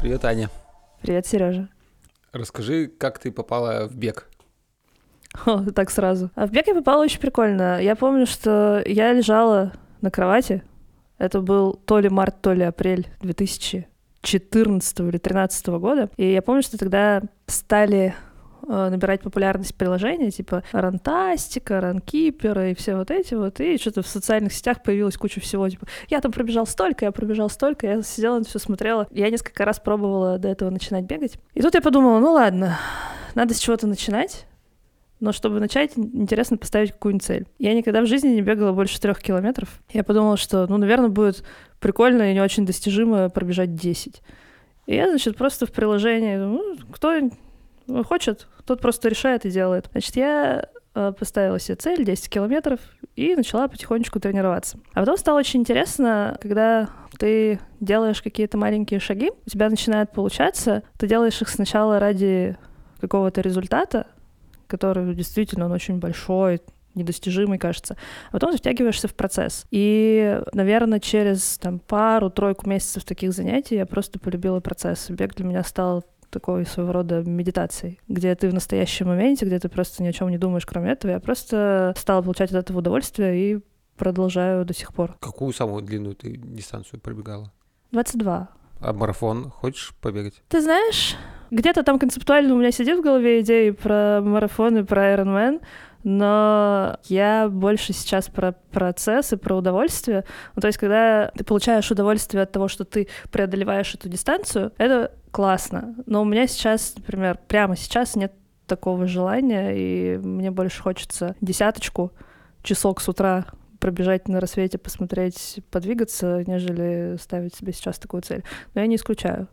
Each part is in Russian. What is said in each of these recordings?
Привет, Аня. Привет, Сережа. Расскажи, как ты попала в бег? О, так сразу. А в бег я попала очень прикольно. Я помню, что я лежала на кровати. Это был то ли март, то ли апрель 2014 или 2013 года. И я помню, что тогда стали э, набирать популярность приложения, типа Рантастика, Ранкипера и все вот эти вот, и что-то в социальных сетях появилась куча всего, типа, я там пробежал столько, я пробежал столько, я сидела на все смотрела. Я несколько раз пробовала до этого начинать бегать. И тут я подумала, ну ладно, надо с чего-то начинать, но чтобы начать, интересно поставить какую-нибудь цель. Я никогда в жизни не бегала больше трех километров. Я подумала, что, ну, наверное, будет прикольно и не очень достижимо пробежать 10. И я, значит, просто в приложении, ну, кто хочет, тот просто решает и делает. Значит, я э, поставила себе цель 10 километров и начала потихонечку тренироваться. А потом стало очень интересно, когда ты делаешь какие-то маленькие шаги, у тебя начинает получаться, ты делаешь их сначала ради какого-то результата, который действительно он очень большой, недостижимый, кажется. А потом ты втягиваешься в процесс. И, наверное, через там, пару-тройку месяцев таких занятий я просто полюбила процесс. Бег для меня стал такой своего рода медитацией, где ты в настоящем моменте, где ты просто ни о чем не думаешь, кроме этого. Я просто стала получать от этого удовольствие и продолжаю до сих пор. Какую самую длинную ты дистанцию пробегала? 22. А марафон хочешь побегать? Ты знаешь, где-то там концептуально у меня сидит в голове идеи про марафон и про Iron Man, но я больше сейчас про процесс и про удовольствие. Ну, то есть, когда ты получаешь удовольствие от того, что ты преодолеваешь эту дистанцию, это классно. Но у меня сейчас, например, прямо сейчас нет такого желания, и мне больше хочется десяточку, часок с утра пробежать на рассвете, посмотреть, подвигаться, нежели ставить себе сейчас такую цель. Но я не исключаю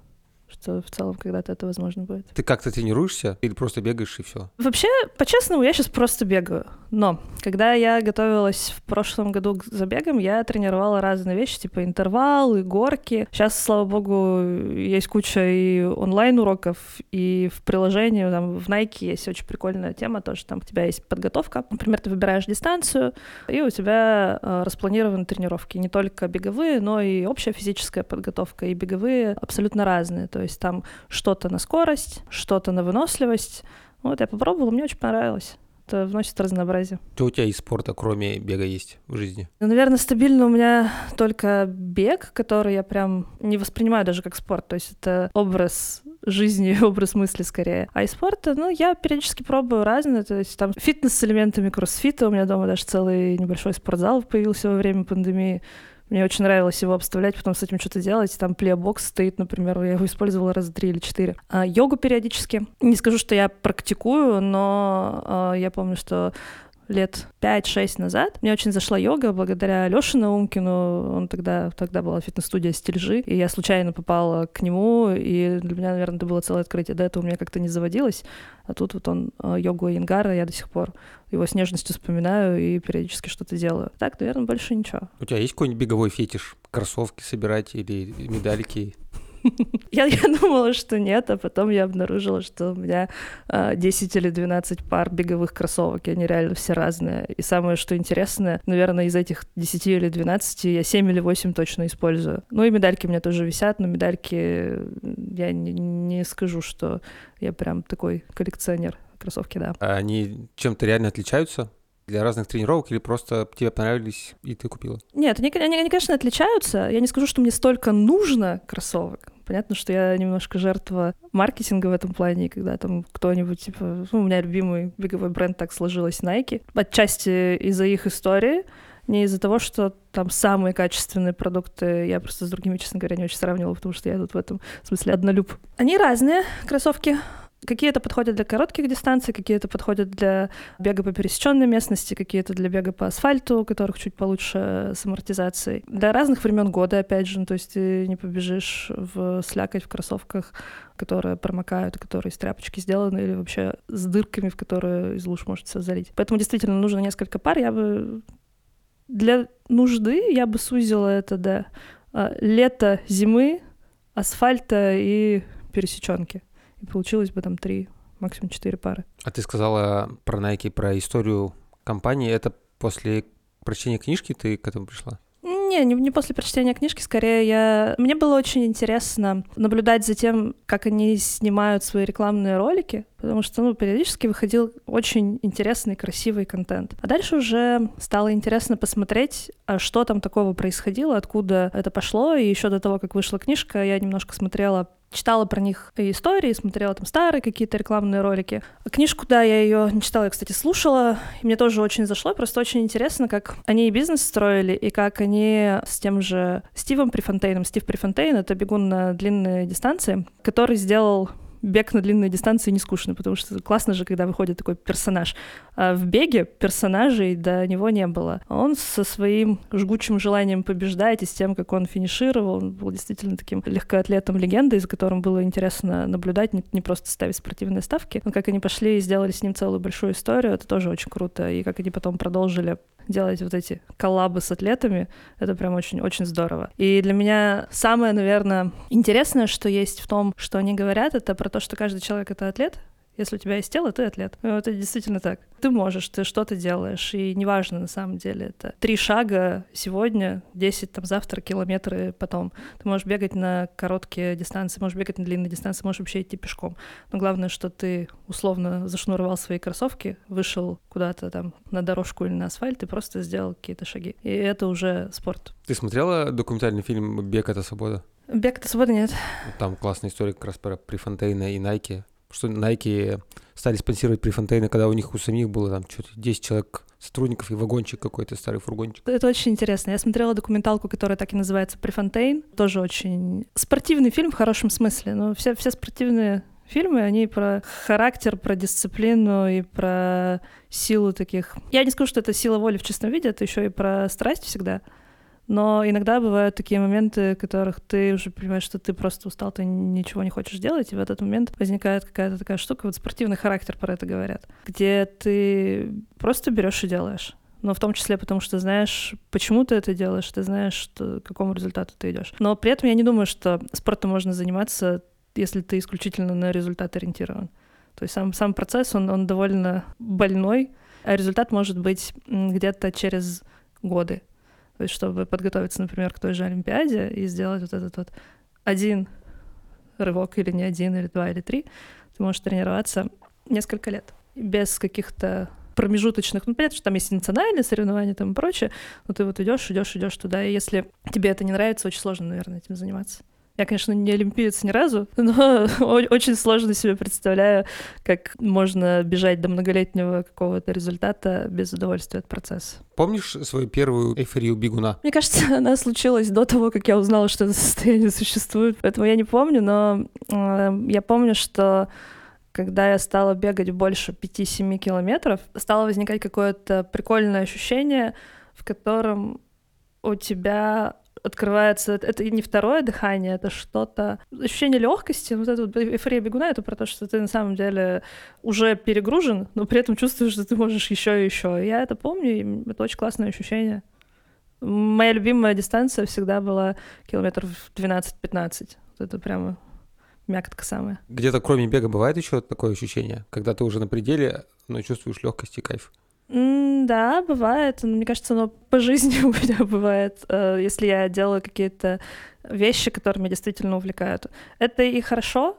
что в целом когда-то это возможно будет. Ты как-то тренируешься или просто бегаешь и все? Вообще, по-честному, я сейчас просто бегаю. Но когда я готовилась в прошлом году к забегам, я тренировала разные вещи, типа интервалы, горки. Сейчас, слава богу, есть куча и онлайн-уроков, и в приложении, там, в Nike есть очень прикольная тема, тоже там у тебя есть подготовка. Например, ты выбираешь дистанцию, и у тебя э, распланированы тренировки. Не только беговые, но и общая физическая подготовка, и беговые абсолютно разные. То есть там что-то на скорость, что-то на выносливость. Вот я попробовала, мне очень понравилось это вносит разнообразие. Что у тебя из спорта, кроме бега, есть в жизни? Ну, наверное, стабильно у меня только бег, который я прям не воспринимаю даже как спорт. То есть это образ жизни, образ мысли скорее. А из спорта, ну, я периодически пробую разные. То есть там фитнес с элементами кроссфита. У меня дома даже целый небольшой спортзал появился во время пандемии. Мне очень нравилось его обставлять, потом с этим что-то делать. Там плеобокс стоит, например, я его использовала раза три или четыре. А, йогу периодически. Не скажу, что я практикую, но а, я помню, что лет 5-6 назад. Мне очень зашла йога благодаря Лёше Наумкину. Он тогда, тогда была фитнес-студия «Стильжи», и я случайно попала к нему, и для меня, наверное, это было целое открытие. До этого у меня как-то не заводилось, а тут вот он, э, йогу Ингара, я до сих пор его с нежностью вспоминаю и периодически что-то делаю. Так, наверное, больше ничего. У тебя есть какой-нибудь беговой фетиш? Кроссовки собирать или медальки? Я, я думала, что нет, а потом я обнаружила, что у меня э, 10 или 12 пар беговых кроссовок, и они реально все разные. И самое, что интересное, наверное, из этих 10 или 12 я 7 или 8 точно использую. Ну и медальки у меня тоже висят, но медальки я не, не скажу, что я прям такой коллекционер кроссовки, да. А они чем-то реально отличаются? для разных тренировок или просто тебе понравились и ты купила? Нет, они, они, они, конечно, отличаются. Я не скажу, что мне столько нужно кроссовок. Понятно, что я немножко жертва маркетинга в этом плане, когда там кто-нибудь, типа, ну, у меня любимый беговой бренд так сложилось Nike. Отчасти из-за их истории, не из-за того, что там самые качественные продукты, я просто с другими, честно говоря, не очень сравнивала, потому что я тут в этом смысле однолюб. Они разные, кроссовки. Какие-то подходят для коротких дистанций, какие-то подходят для бега по пересеченной местности, какие-то для бега по асфальту, у которых чуть получше с амортизацией. Для разных времен года, опять же, ну, то есть ты не побежишь в слякоть в кроссовках, которые промокают, которые из тряпочки сделаны, или вообще с дырками, в которые из луж может все залить. Поэтому действительно нужно несколько пар. Я бы для нужды я бы сузила это до а, лета, зимы, асфальта и пересеченки. И получилось бы там три, максимум четыре пары. А ты сказала про Nike, про историю компании. Это после прочтения книжки ты к этому пришла? Не, не, не после прочтения книжки, скорее я... Мне было очень интересно наблюдать за тем, как они снимают свои рекламные ролики, потому что, ну, периодически выходил очень интересный, красивый контент. А дальше уже стало интересно посмотреть, а что там такого происходило, откуда это пошло, и еще до того, как вышла книжка, я немножко смотрела читала про них истории, смотрела там старые какие-то рекламные ролики. Книжку, да, я ее не читала, я, кстати, слушала, и мне тоже очень зашло, просто очень интересно, как они и бизнес строили, и как они с тем же Стивом Префонтейном, Стив Префонтейн — это бегун на длинные дистанции, который сделал бег на длинные дистанции не скучно, потому что классно же, когда выходит такой персонаж. А в беге персонажей до него не было. Он со своим жгучим желанием побеждать и с тем, как он финишировал, он был действительно таким легкоатлетом легендой, за которым было интересно наблюдать, не, не просто ставить спортивные ставки, но как они пошли и сделали с ним целую большую историю, это тоже очень круто. И как они потом продолжили делать вот эти коллабы с атлетами, это прям очень-очень здорово. И для меня самое, наверное, интересное, что есть в том, что они говорят, это про то, что каждый человек — это атлет, если у тебя есть тело, ты атлет. Ну, это действительно так. Ты можешь, ты что-то делаешь, и неважно на самом деле. Это три шага сегодня, десять там завтра, километры потом. Ты можешь бегать на короткие дистанции, можешь бегать на длинные дистанции, можешь вообще идти пешком. Но главное, что ты условно зашнуровал свои кроссовки, вышел куда-то там на дорожку или на асфальт и просто сделал какие-то шаги. И это уже спорт. Ты смотрела документальный фильм «Бег — это свобода»? «Бег — это свобода» нет. Там классная история как раз про Префонтейна и Nike что Nike стали спонсировать Префонтейна, когда у них у самих было там что-то 10 человек сотрудников и вагончик какой-то, старый фургончик. Это очень интересно. Я смотрела документалку, которая так и называется «Префонтейн». Тоже очень спортивный фильм в хорошем смысле. Но все, все спортивные фильмы, они про характер, про дисциплину и про силу таких... Я не скажу, что это сила воли в чистом виде, это еще и про страсть всегда. Но иногда бывают такие моменты, в которых ты уже понимаешь, что ты просто устал, ты ничего не хочешь делать, и в этот момент возникает какая-то такая штука, вот спортивный характер про это говорят, где ты просто берешь и делаешь но в том числе потому, что знаешь, почему ты это делаешь, ты знаешь, что, к какому результату ты идешь. Но при этом я не думаю, что спортом можно заниматься, если ты исключительно на результат ориентирован. То есть сам, сам процесс, он, он довольно больной, а результат может быть где-то через годы. Чтобы подготовиться, например, к той же Олимпиаде и сделать вот этот вот один рывок или не один, или два, или три, ты можешь тренироваться несколько лет без каких-то промежуточных, ну, понятно, что там есть национальные соревнования там и прочее, но ты вот идешь, идешь, идешь туда, и если тебе это не нравится, очень сложно, наверное, этим заниматься. Я, конечно, не олимпиец ни разу, но очень сложно себе представляю, как можно бежать до многолетнего какого-то результата без удовольствия от процесса. Помнишь свою первую эйфорию бегуна? Мне кажется, она случилась до того, как я узнала, что это состояние существует. Поэтому я не помню, но э, я помню, что когда я стала бегать больше 5-7 километров, стало возникать какое-то прикольное ощущение, в котором у тебя открывается, это не второе дыхание, это что-то, ощущение легкости, вот это вот эйфория бегуна, это про то, что ты на самом деле уже перегружен, но при этом чувствуешь, что ты можешь еще и еще. Я это помню, и это очень классное ощущение. Моя любимая дистанция всегда была километров 12-15. Вот это прямо мякотка самая. Где-то кроме бега бывает еще такое ощущение, когда ты уже на пределе, но чувствуешь легкость и кайф? Да, бывает. Мне кажется, оно по жизни у меня бывает, э, если я делаю какие-то вещи, которые меня действительно увлекают. Это и хорошо,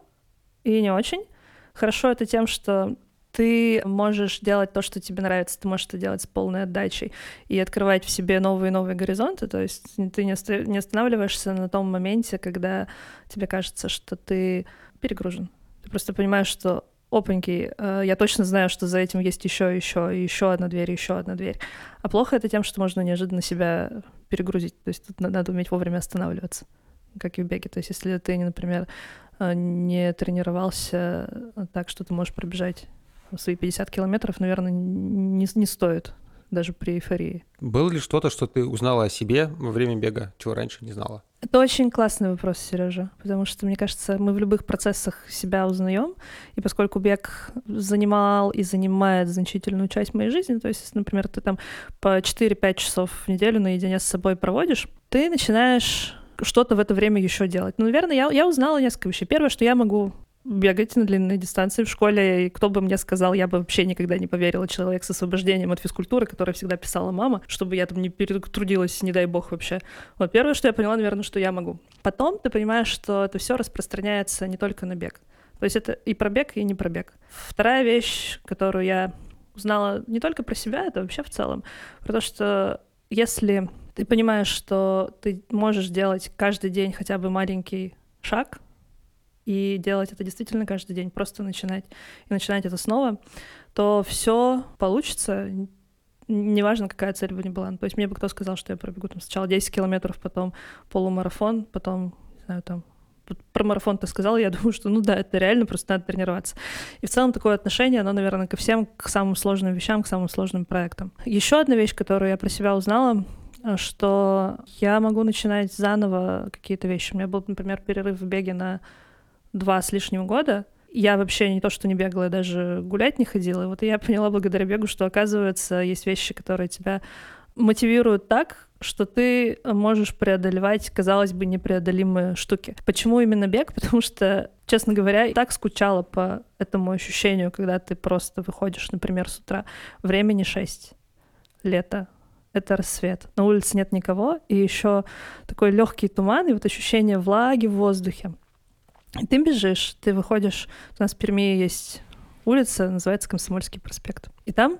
и не очень. Хорошо это тем, что ты можешь делать то, что тебе нравится, ты можешь это делать с полной отдачей и открывать в себе новые и новые горизонты, то есть ты не останавливаешься на том моменте, когда тебе кажется, что ты перегружен. Ты просто понимаешь, что опаньки, э, я точно знаю, что за этим есть еще, еще, еще одна дверь, еще одна дверь. А плохо это тем, что можно неожиданно себя перегрузить. То есть тут надо уметь вовремя останавливаться, как и в беге. То есть если ты, например, э, не тренировался так, что ты можешь пробежать свои 50 километров, наверное, не, не стоит даже при эйфории. Было ли что-то, что ты узнала о себе во время бега, чего раньше не знала? Это очень классный вопрос, Сережа, потому что, мне кажется, мы в любых процессах себя узнаем, и поскольку бег занимал и занимает значительную часть моей жизни, то есть, например, ты там по 4-5 часов в неделю наедине с собой проводишь, ты начинаешь что-то в это время еще делать. Ну, наверное, я, я узнала несколько вещей. Первое, что я могу бегать на длинные дистанции в школе, и кто бы мне сказал, я бы вообще никогда не поверила человек с освобождением от физкультуры, которая всегда писала мама, чтобы я там не перетрудилась, не дай бог вообще. Вот первое, что я поняла, наверное, что я могу. Потом ты понимаешь, что это все распространяется не только на бег. То есть это и пробег, и не пробег. Вторая вещь, которую я узнала не только про себя, это вообще в целом, про то, что если ты понимаешь, что ты можешь делать каждый день хотя бы маленький шаг, и делать это действительно каждый день, просто начинать и начинать это снова, то все получится, неважно, какая цель бы ни была. То есть мне бы кто сказал, что я пробегу там сначала 10 километров, потом полумарафон, потом, не знаю, там про марафон ты сказал, я думаю, что ну да, это реально, просто надо тренироваться. И в целом такое отношение, оно, наверное, ко всем, к самым сложным вещам, к самым сложным проектам. Еще одна вещь, которую я про себя узнала, что я могу начинать заново какие-то вещи. У меня был, например, перерыв в беге на два с лишним года, я вообще не то, что не бегала, я даже гулять не ходила. И вот я поняла благодаря бегу, что, оказывается, есть вещи, которые тебя мотивируют так, что ты можешь преодолевать, казалось бы, непреодолимые штуки. Почему именно бег? Потому что, честно говоря, я так скучала по этому ощущению, когда ты просто выходишь, например, с утра. Времени 6. Лето. Это рассвет. На улице нет никого, и еще такой легкий туман, и вот ощущение влаги в воздухе. Ты бежишь, ты выходишь, у нас в Перми есть улица, называется Комсомольский проспект. И там,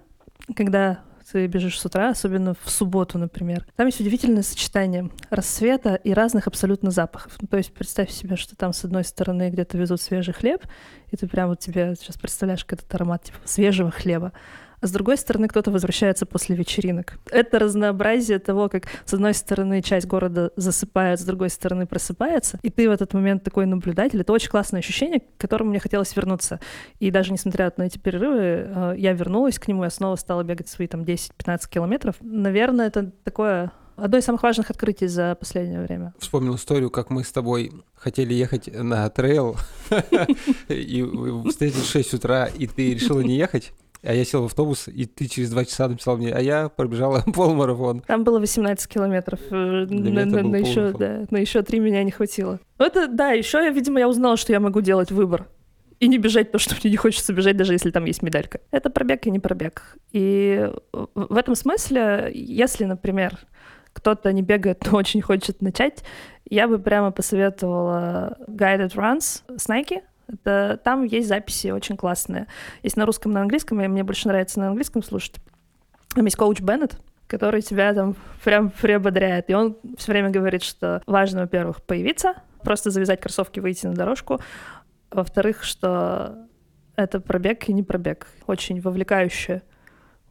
когда ты бежишь с утра, особенно в субботу, например. Там есть удивительное сочетание рассвета и разных абсолютно запахов. Ну, то есть представь себе, что там с одной стороны где-то везут свежий хлеб, и ты прямо вот тебе сейчас представляешь этот аромат типа свежего хлеба а с другой стороны кто-то возвращается после вечеринок. Это разнообразие того, как с одной стороны часть города засыпает, с другой стороны просыпается, и ты в этот момент такой наблюдатель. Это очень классное ощущение, к которому мне хотелось вернуться. И даже несмотря на эти перерывы, э, я вернулась к нему, я снова стала бегать свои там 10-15 километров. Наверное, это такое одно из самых важных открытий за последнее время. Вспомнил историю, как мы с тобой хотели ехать на трейл, и встретились в 6 утра, и ты решила не ехать. А я сел в автобус, и ты через два часа написал мне, а я пробежала полумарафон. Там было 18 километров. Э, на, на, на, еще, да, на еще три меня не хватило. Это, да, еще я, видимо, я узнала, что я могу делать выбор. И не бежать то, что мне не хочется бежать, даже если там есть медалька. Это пробег и не пробег. И в этом смысле, если, например, кто-то не бегает, но очень хочет начать, я бы прямо посоветовала Guided Runs с Nike. Это, там есть записи очень классные. Есть на русском, на английском, и мне больше нравится на английском слушать. Там есть коуч Беннет, который тебя там прям приободряет. И он все время говорит, что важно, во-первых, появиться, просто завязать кроссовки, выйти на дорожку. Во-вторых, что это пробег и не пробег. Очень вовлекающие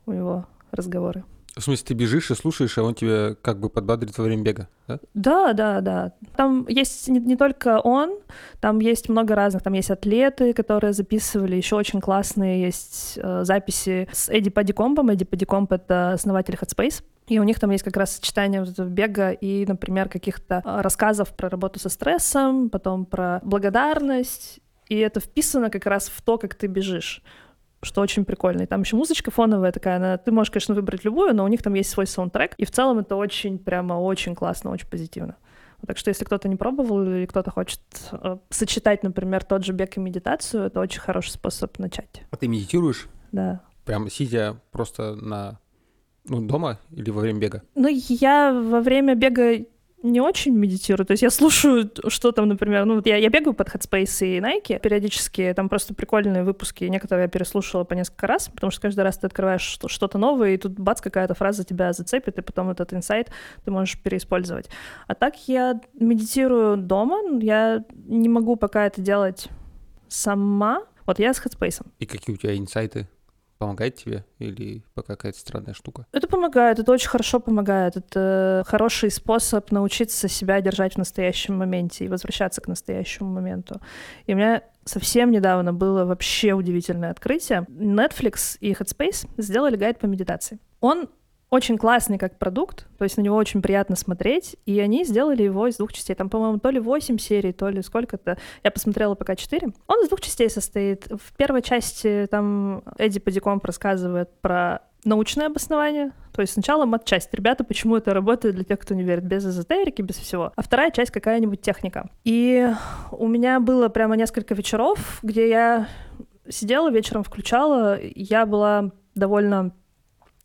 у него разговоры. В смысле, ты бежишь и слушаешь, а он тебя как бы подбадрит во время бега, да? Да, да, да. Там есть не, не только он, там есть много разных. Там есть атлеты, которые записывали, еще очень классные есть э, записи с Эдди Падикомбом. Эдди Падикомб — это основатель Headspace. И у них там есть как раз сочетание бега и, например, каких-то э, рассказов про работу со стрессом, потом про благодарность. И это вписано как раз в то, как ты бежишь что очень прикольно. И там еще музычка фоновая такая, она, ты можешь, конечно, выбрать любую, но у них там есть свой саундтрек, и в целом это очень, прямо очень классно, очень позитивно. Так что если кто-то не пробовал или кто-то хочет э, сочетать, например, тот же бег и медитацию, это очень хороший способ начать. А ты медитируешь? Да. Прям сидя просто на ну, дома или во время бега? Ну, я во время бега не очень медитирую. То есть я слушаю, что там, например, ну, я, я бегаю под Headspace и Nike периодически, там просто прикольные выпуски, некоторые я переслушала по несколько раз, потому что каждый раз ты открываешь что-то новое, и тут бац, какая-то фраза тебя зацепит, и потом этот инсайт ты можешь переиспользовать. А так я медитирую дома, я не могу пока это делать сама. Вот я с Headspace. И какие у тебя инсайты? Помогает тебе или пока какая-то странная штука? Это помогает, это очень хорошо помогает. Это хороший способ научиться себя держать в настоящем моменте и возвращаться к настоящему моменту. И у меня совсем недавно было вообще удивительное открытие. Netflix и Headspace сделали гайд по медитации. Он очень классный как продукт, то есть на него очень приятно смотреть, и они сделали его из двух частей. Там, по-моему, то ли 8 серий, то ли сколько-то. Я посмотрела пока 4. Он из двух частей состоит. В первой части там Эдди Падиком рассказывает про научное обоснование, то есть сначала матчасть. Ребята, почему это работает для тех, кто не верит, без эзотерики, без всего. А вторая часть какая-нибудь техника. И у меня было прямо несколько вечеров, где я сидела вечером, включала, я была довольно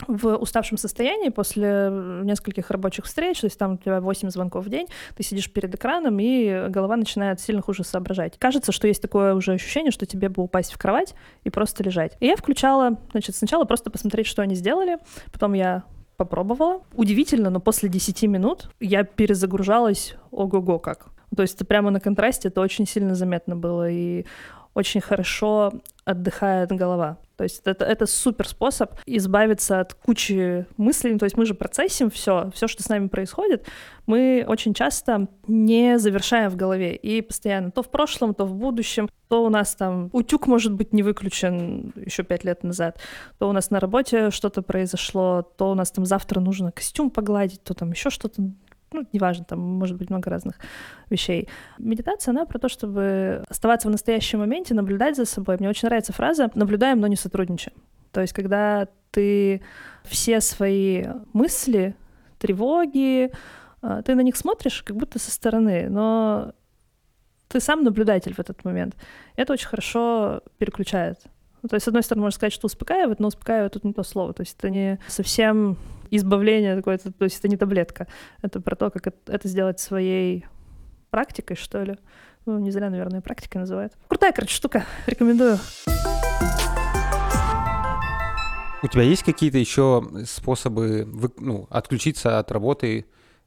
в уставшем состоянии после нескольких рабочих встреч, то есть там у тебя 8 звонков в день, ты сидишь перед экраном, и голова начинает сильно хуже соображать. Кажется, что есть такое уже ощущение, что тебе бы упасть в кровать и просто лежать. И я включала, значит, сначала просто посмотреть, что они сделали, потом я попробовала. Удивительно, но после 10 минут я перезагружалась ого-го как. То есть прямо на контрасте это очень сильно заметно было, и очень хорошо отдыхает голова. То есть это, это супер способ избавиться от кучи мыслей. То есть мы же процессим все, все, что с нами происходит, мы очень часто не завершаем в голове. И постоянно то в прошлом, то в будущем, то у нас там утюг может быть не выключен еще пять лет назад, то у нас на работе что-то произошло, то у нас там завтра нужно костюм погладить, то там еще что-то ну, неважно, там может быть много разных вещей. Медитация, она про то, чтобы оставаться в настоящем моменте, наблюдать за собой. Мне очень нравится фраза «наблюдаем, но не сотрудничаем». То есть, когда ты все свои мысли, тревоги, а, ты на них смотришь как будто со стороны, но ты сам наблюдатель в этот момент. Это очень хорошо переключает. То есть, с одной стороны, можно сказать, что успокаивает, но успокаивает тут не то слово. То есть это не совсем избавление какое-то, то есть это не таблетка. Это про то, как это сделать своей практикой, что ли. Ну, не зря, наверное, практикой называют. Крутая, короче, штука. Рекомендую. У тебя есть какие-то еще способы вы, ну, отключиться от работы,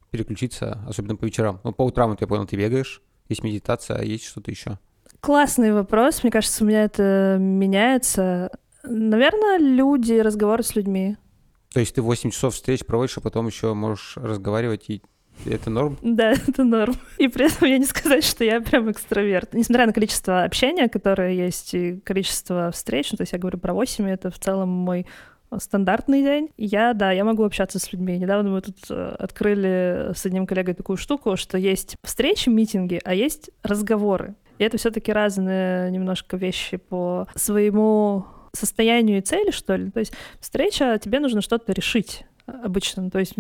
переключиться, особенно по вечерам? Ну, по утрам, вот я понял, ты бегаешь, есть медитация, а есть что-то еще? Классный вопрос. Мне кажется, у меня это меняется. Наверное, люди, разговоры с людьми. То есть ты 8 часов встреч проводишь, а потом еще можешь разговаривать и это норм? Да, это норм. И при этом я не сказать, что я прям экстраверт. Несмотря на количество общения, которое есть, и количество встреч, ну, то есть я говорю про 8, это в целом мой стандартный день. Я, да, я могу общаться с людьми. Недавно мы тут э, открыли с одним коллегой такую штуку, что есть встречи, митинги, а есть разговоры. И это все-таки разные немножко вещи по своему состоянию и цели, что ли. То есть встреча, тебе нужно что-то решить обычно. То есть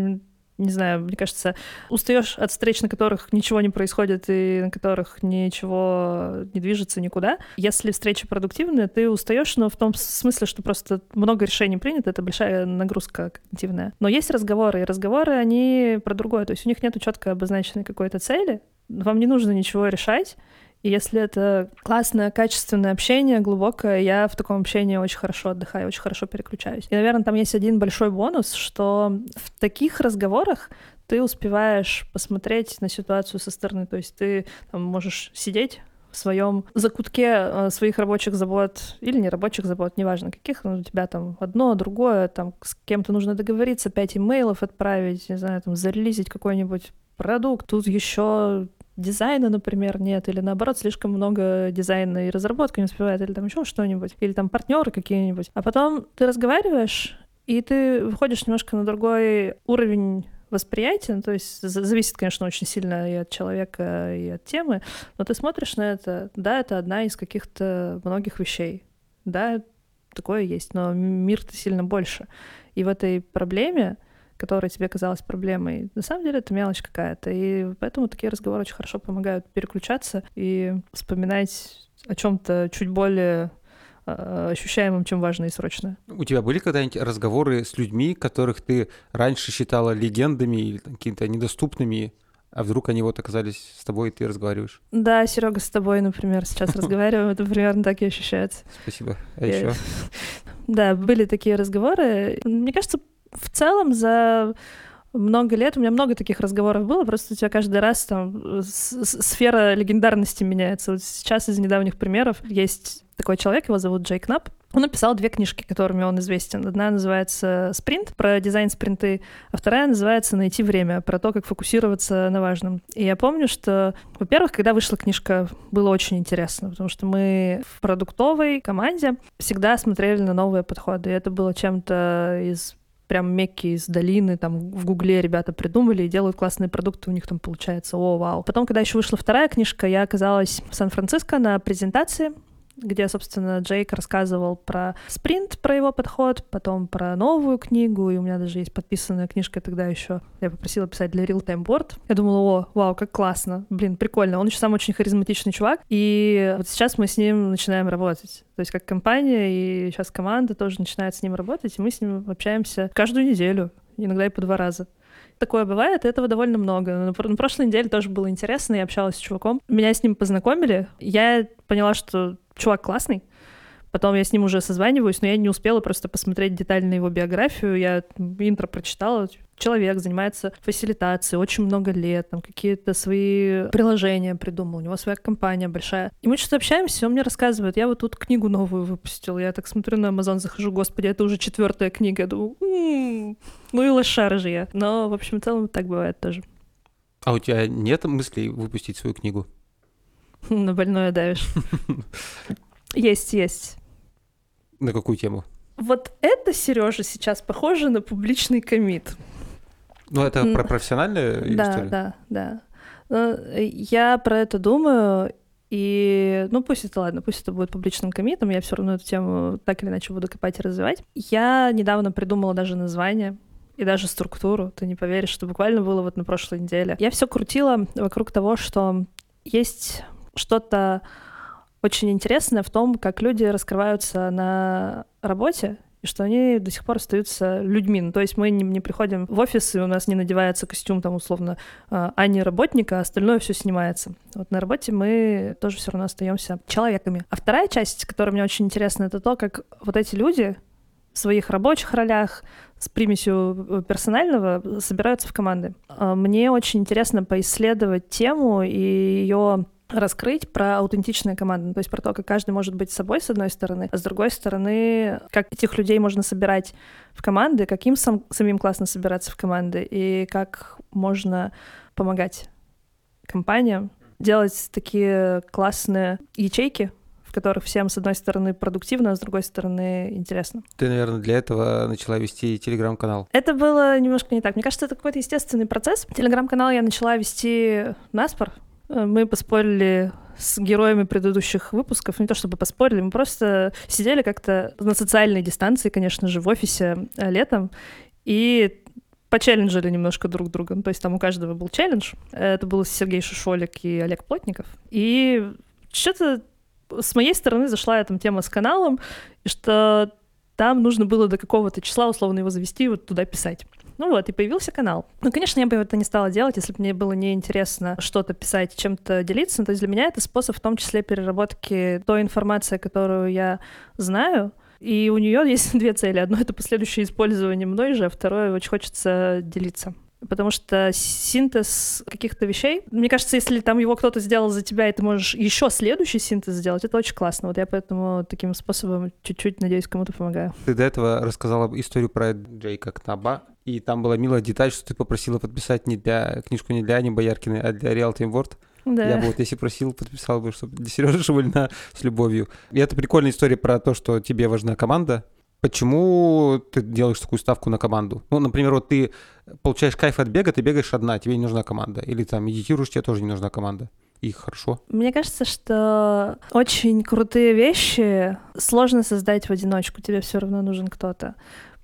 не знаю, мне кажется, устаешь от встреч, на которых ничего не происходит и на которых ничего не движется никуда. Если встреча продуктивная, ты устаешь, но в том смысле, что просто много решений принято, это большая нагрузка когнитивная. Но есть разговоры, и разговоры, они про другое. То есть у них нет четко обозначенной какой-то цели, вам не нужно ничего решать, если это классное, качественное общение, глубокое, я в таком общении очень хорошо отдыхаю, очень хорошо переключаюсь. И, наверное, там есть один большой бонус, что в таких разговорах ты успеваешь посмотреть на ситуацию со стороны. То есть ты там, можешь сидеть в своем закутке э, своих рабочих забот или не рабочих забот, неважно каких, ну, у тебя там одно, другое, там с кем-то нужно договориться, пять имейлов отправить, не знаю, там зарелизить какой-нибудь продукт, тут еще дизайна, например, нет, или наоборот, слишком много дизайна и разработка не успевает, или там еще что-нибудь, или там партнеры какие-нибудь. А потом ты разговариваешь, и ты выходишь немножко на другой уровень восприятия, то есть зависит, конечно, очень сильно и от человека, и от темы, но ты смотришь на это, да, это одна из каких-то многих вещей, да, такое есть, но мир-то сильно больше. И в этой проблеме которая тебе казалась проблемой. На самом деле это мелочь какая-то. И поэтому такие разговоры очень хорошо помогают переключаться и вспоминать о чем-то чуть более а, ощущаемым, чем важное и срочное. У тебя были когда-нибудь разговоры с людьми, которых ты раньше считала легендами или какими-то недоступными, а вдруг они вот оказались с тобой, и ты разговариваешь? Да, Серега, с тобой, например, сейчас разговариваем, это примерно так и ощущается. Спасибо. А еще? Да, были такие разговоры. Мне кажется, в целом за много лет, у меня много таких разговоров было, просто у тебя каждый раз там сфера легендарности меняется. Вот сейчас из недавних примеров есть такой человек, его зовут Джейк Кнап. Он написал две книжки, которыми он известен. Одна называется «Спринт», про дизайн спринты, а вторая называется «Найти время», про то, как фокусироваться на важном. И я помню, что, во-первых, когда вышла книжка, было очень интересно, потому что мы в продуктовой команде всегда смотрели на новые подходы, и это было чем-то из прям мекки из долины, там в Гугле ребята придумали и делают классные продукты, у них там получается, о, вау. Потом, когда еще вышла вторая книжка, я оказалась в Сан-Франциско на презентации, где, собственно, Джейк рассказывал про спринт, про его подход, потом про новую книгу, и у меня даже есть подписанная книжка тогда еще. Я попросила писать для Real Time Board. Я думала, о, вау, как классно, блин, прикольно. Он еще сам очень харизматичный чувак, и вот сейчас мы с ним начинаем работать. То есть как компания, и сейчас команда тоже начинает с ним работать, и мы с ним общаемся каждую неделю, иногда и по два раза такое бывает, этого довольно много. На прошлой неделе тоже было интересно, я общалась с чуваком. Меня с ним познакомили, я поняла, что чувак классный. Потом я с ним уже созваниваюсь, но я не успела просто посмотреть детально его биографию. Я интро прочитала. Человек занимается фасилитацией очень много лет, там какие-то свои приложения придумал, у него своя компания большая. И мы что-то общаемся, он мне рассказывает, я вот тут книгу новую выпустил. Я так смотрю на Amazon, захожу, господи, это уже четвертая книга. Я думаю, м-м, ну и лошара же я. Но, в общем, в целом так бывает тоже. А у тебя нет мыслей выпустить свою книгу? На больное давишь. Есть, есть. На какую тему? Вот это, Сережа, сейчас похоже на публичный комит. Ну, это про профессиональную да, историю? Да, да, да. Я про это думаю, и, ну, пусть это ладно, пусть это будет публичным комитом, я все равно эту тему так или иначе буду копать и развивать. Я недавно придумала даже название и даже структуру. Ты не поверишь, что буквально было вот на прошлой неделе. Я все крутила вокруг того, что есть что-то очень интересное в том, как люди раскрываются на работе, и что они до сих пор остаются людьми. Ну, то есть мы не, не приходим в офис, и у нас не надевается костюм, там, условно, а, а не работника, а остальное все снимается. Вот на работе мы тоже все равно остаемся человеками. А вторая часть, которая мне очень интересна, это то, как вот эти люди в своих рабочих ролях, с примесью э, персонального собираются в команды. А, мне очень интересно поисследовать тему и ее раскрыть про аутентичные команды, то есть про то, как каждый может быть собой, с одной стороны, а с другой стороны, как этих людей можно собирать в команды, как им сам, самим классно собираться в команды, и как можно помогать компаниям делать такие классные ячейки, в которых всем, с одной стороны, продуктивно, а с другой стороны, интересно. Ты, наверное, для этого начала вести телеграм-канал. Это было немножко не так. Мне кажется, это какой-то естественный процесс. Телеграм-канал я начала вести наспор, мы поспорили с героями предыдущих выпусков, не то чтобы поспорили, мы просто сидели как-то на социальной дистанции, конечно же, в офисе э, летом, и почелленджили немножко друг друга. Ну, то есть там у каждого был челлендж. Это был Сергей Шишолик и Олег Плотников. И что-то с моей стороны зашла эта тема с каналом, что там нужно было до какого-то числа условно его завести и вот туда писать. Ну вот, и появился канал. Ну, конечно, я бы это не стала делать, если бы мне было неинтересно что-то писать, чем-то делиться. То есть для меня это способ в том числе переработки той информации, которую я знаю, и у нее есть две цели. Одно — это последующее использование мной же, а второе — очень хочется делиться потому что синтез каких-то вещей, мне кажется, если там его кто-то сделал за тебя, и ты можешь еще следующий синтез сделать, это очень классно. Вот я поэтому таким способом чуть-чуть, надеюсь, кому-то помогаю. Ты до этого рассказала историю про Джейка Кнаба, и там была милая деталь, что ты попросила подписать не для книжку не для Ани Бояркиной, а для Real Time Word. Да. Я бы вот если просил, подписал бы, чтобы для Сережи Шевальна с любовью. И это прикольная история про то, что тебе важна команда. Почему ты делаешь такую ставку на команду? Ну, например, вот ты получаешь кайф от бега, ты бегаешь одна, тебе не нужна команда. Или там медитируешь, тебе тоже не нужна команда. И хорошо. Мне кажется, что очень крутые вещи сложно создать в одиночку. Тебе все равно нужен кто-то.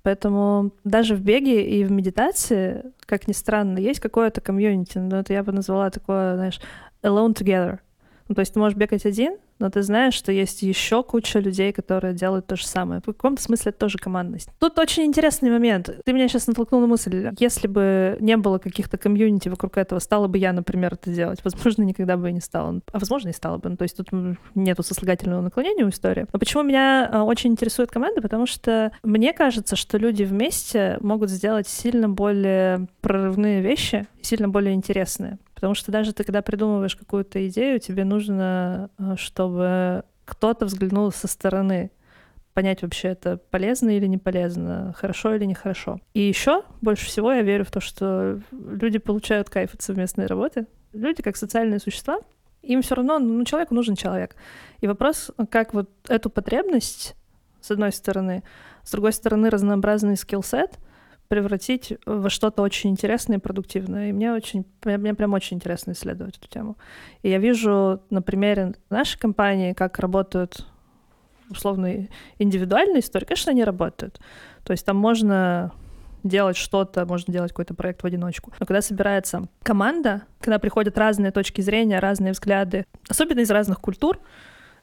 Поэтому даже в беге и в медитации, как ни странно, есть какое-то комьюнити. Но это я бы назвала такое, знаешь, alone together. Ну, то есть ты можешь бегать один, но ты знаешь, что есть еще куча людей, которые делают то же самое. В каком-то смысле это тоже командность. Тут очень интересный момент. Ты меня сейчас натолкнул на мысль, если бы не было каких-то комьюнити вокруг этого, стала бы я, например, это делать? Возможно, никогда бы и не стала. А возможно, и стала бы. Ну, то есть тут нету сослагательного наклонения у истории. Но почему меня а, очень интересует команда? Потому что мне кажется, что люди вместе могут сделать сильно более прорывные вещи, сильно более интересные. Потому что даже ты, когда придумываешь какую-то идею, тебе нужно, а, чтобы кто-то взглянул со стороны, понять вообще это полезно или не полезно, хорошо или нехорошо. И еще больше всего я верю в то, что люди получают кайф от совместной работы. Люди как социальные существа, им все равно, ну, человеку нужен человек. И вопрос, как вот эту потребность, с одной стороны, с другой стороны, разнообразный скилл-сет превратить во что-то очень интересное и продуктивное. И мне очень, мне прям очень интересно исследовать эту тему. И я вижу на примере нашей компании, как работают условно индивидуальные истории. Конечно, они работают. То есть там можно делать что-то, можно делать какой-то проект в одиночку. Но когда собирается команда, когда приходят разные точки зрения, разные взгляды, особенно из разных культур,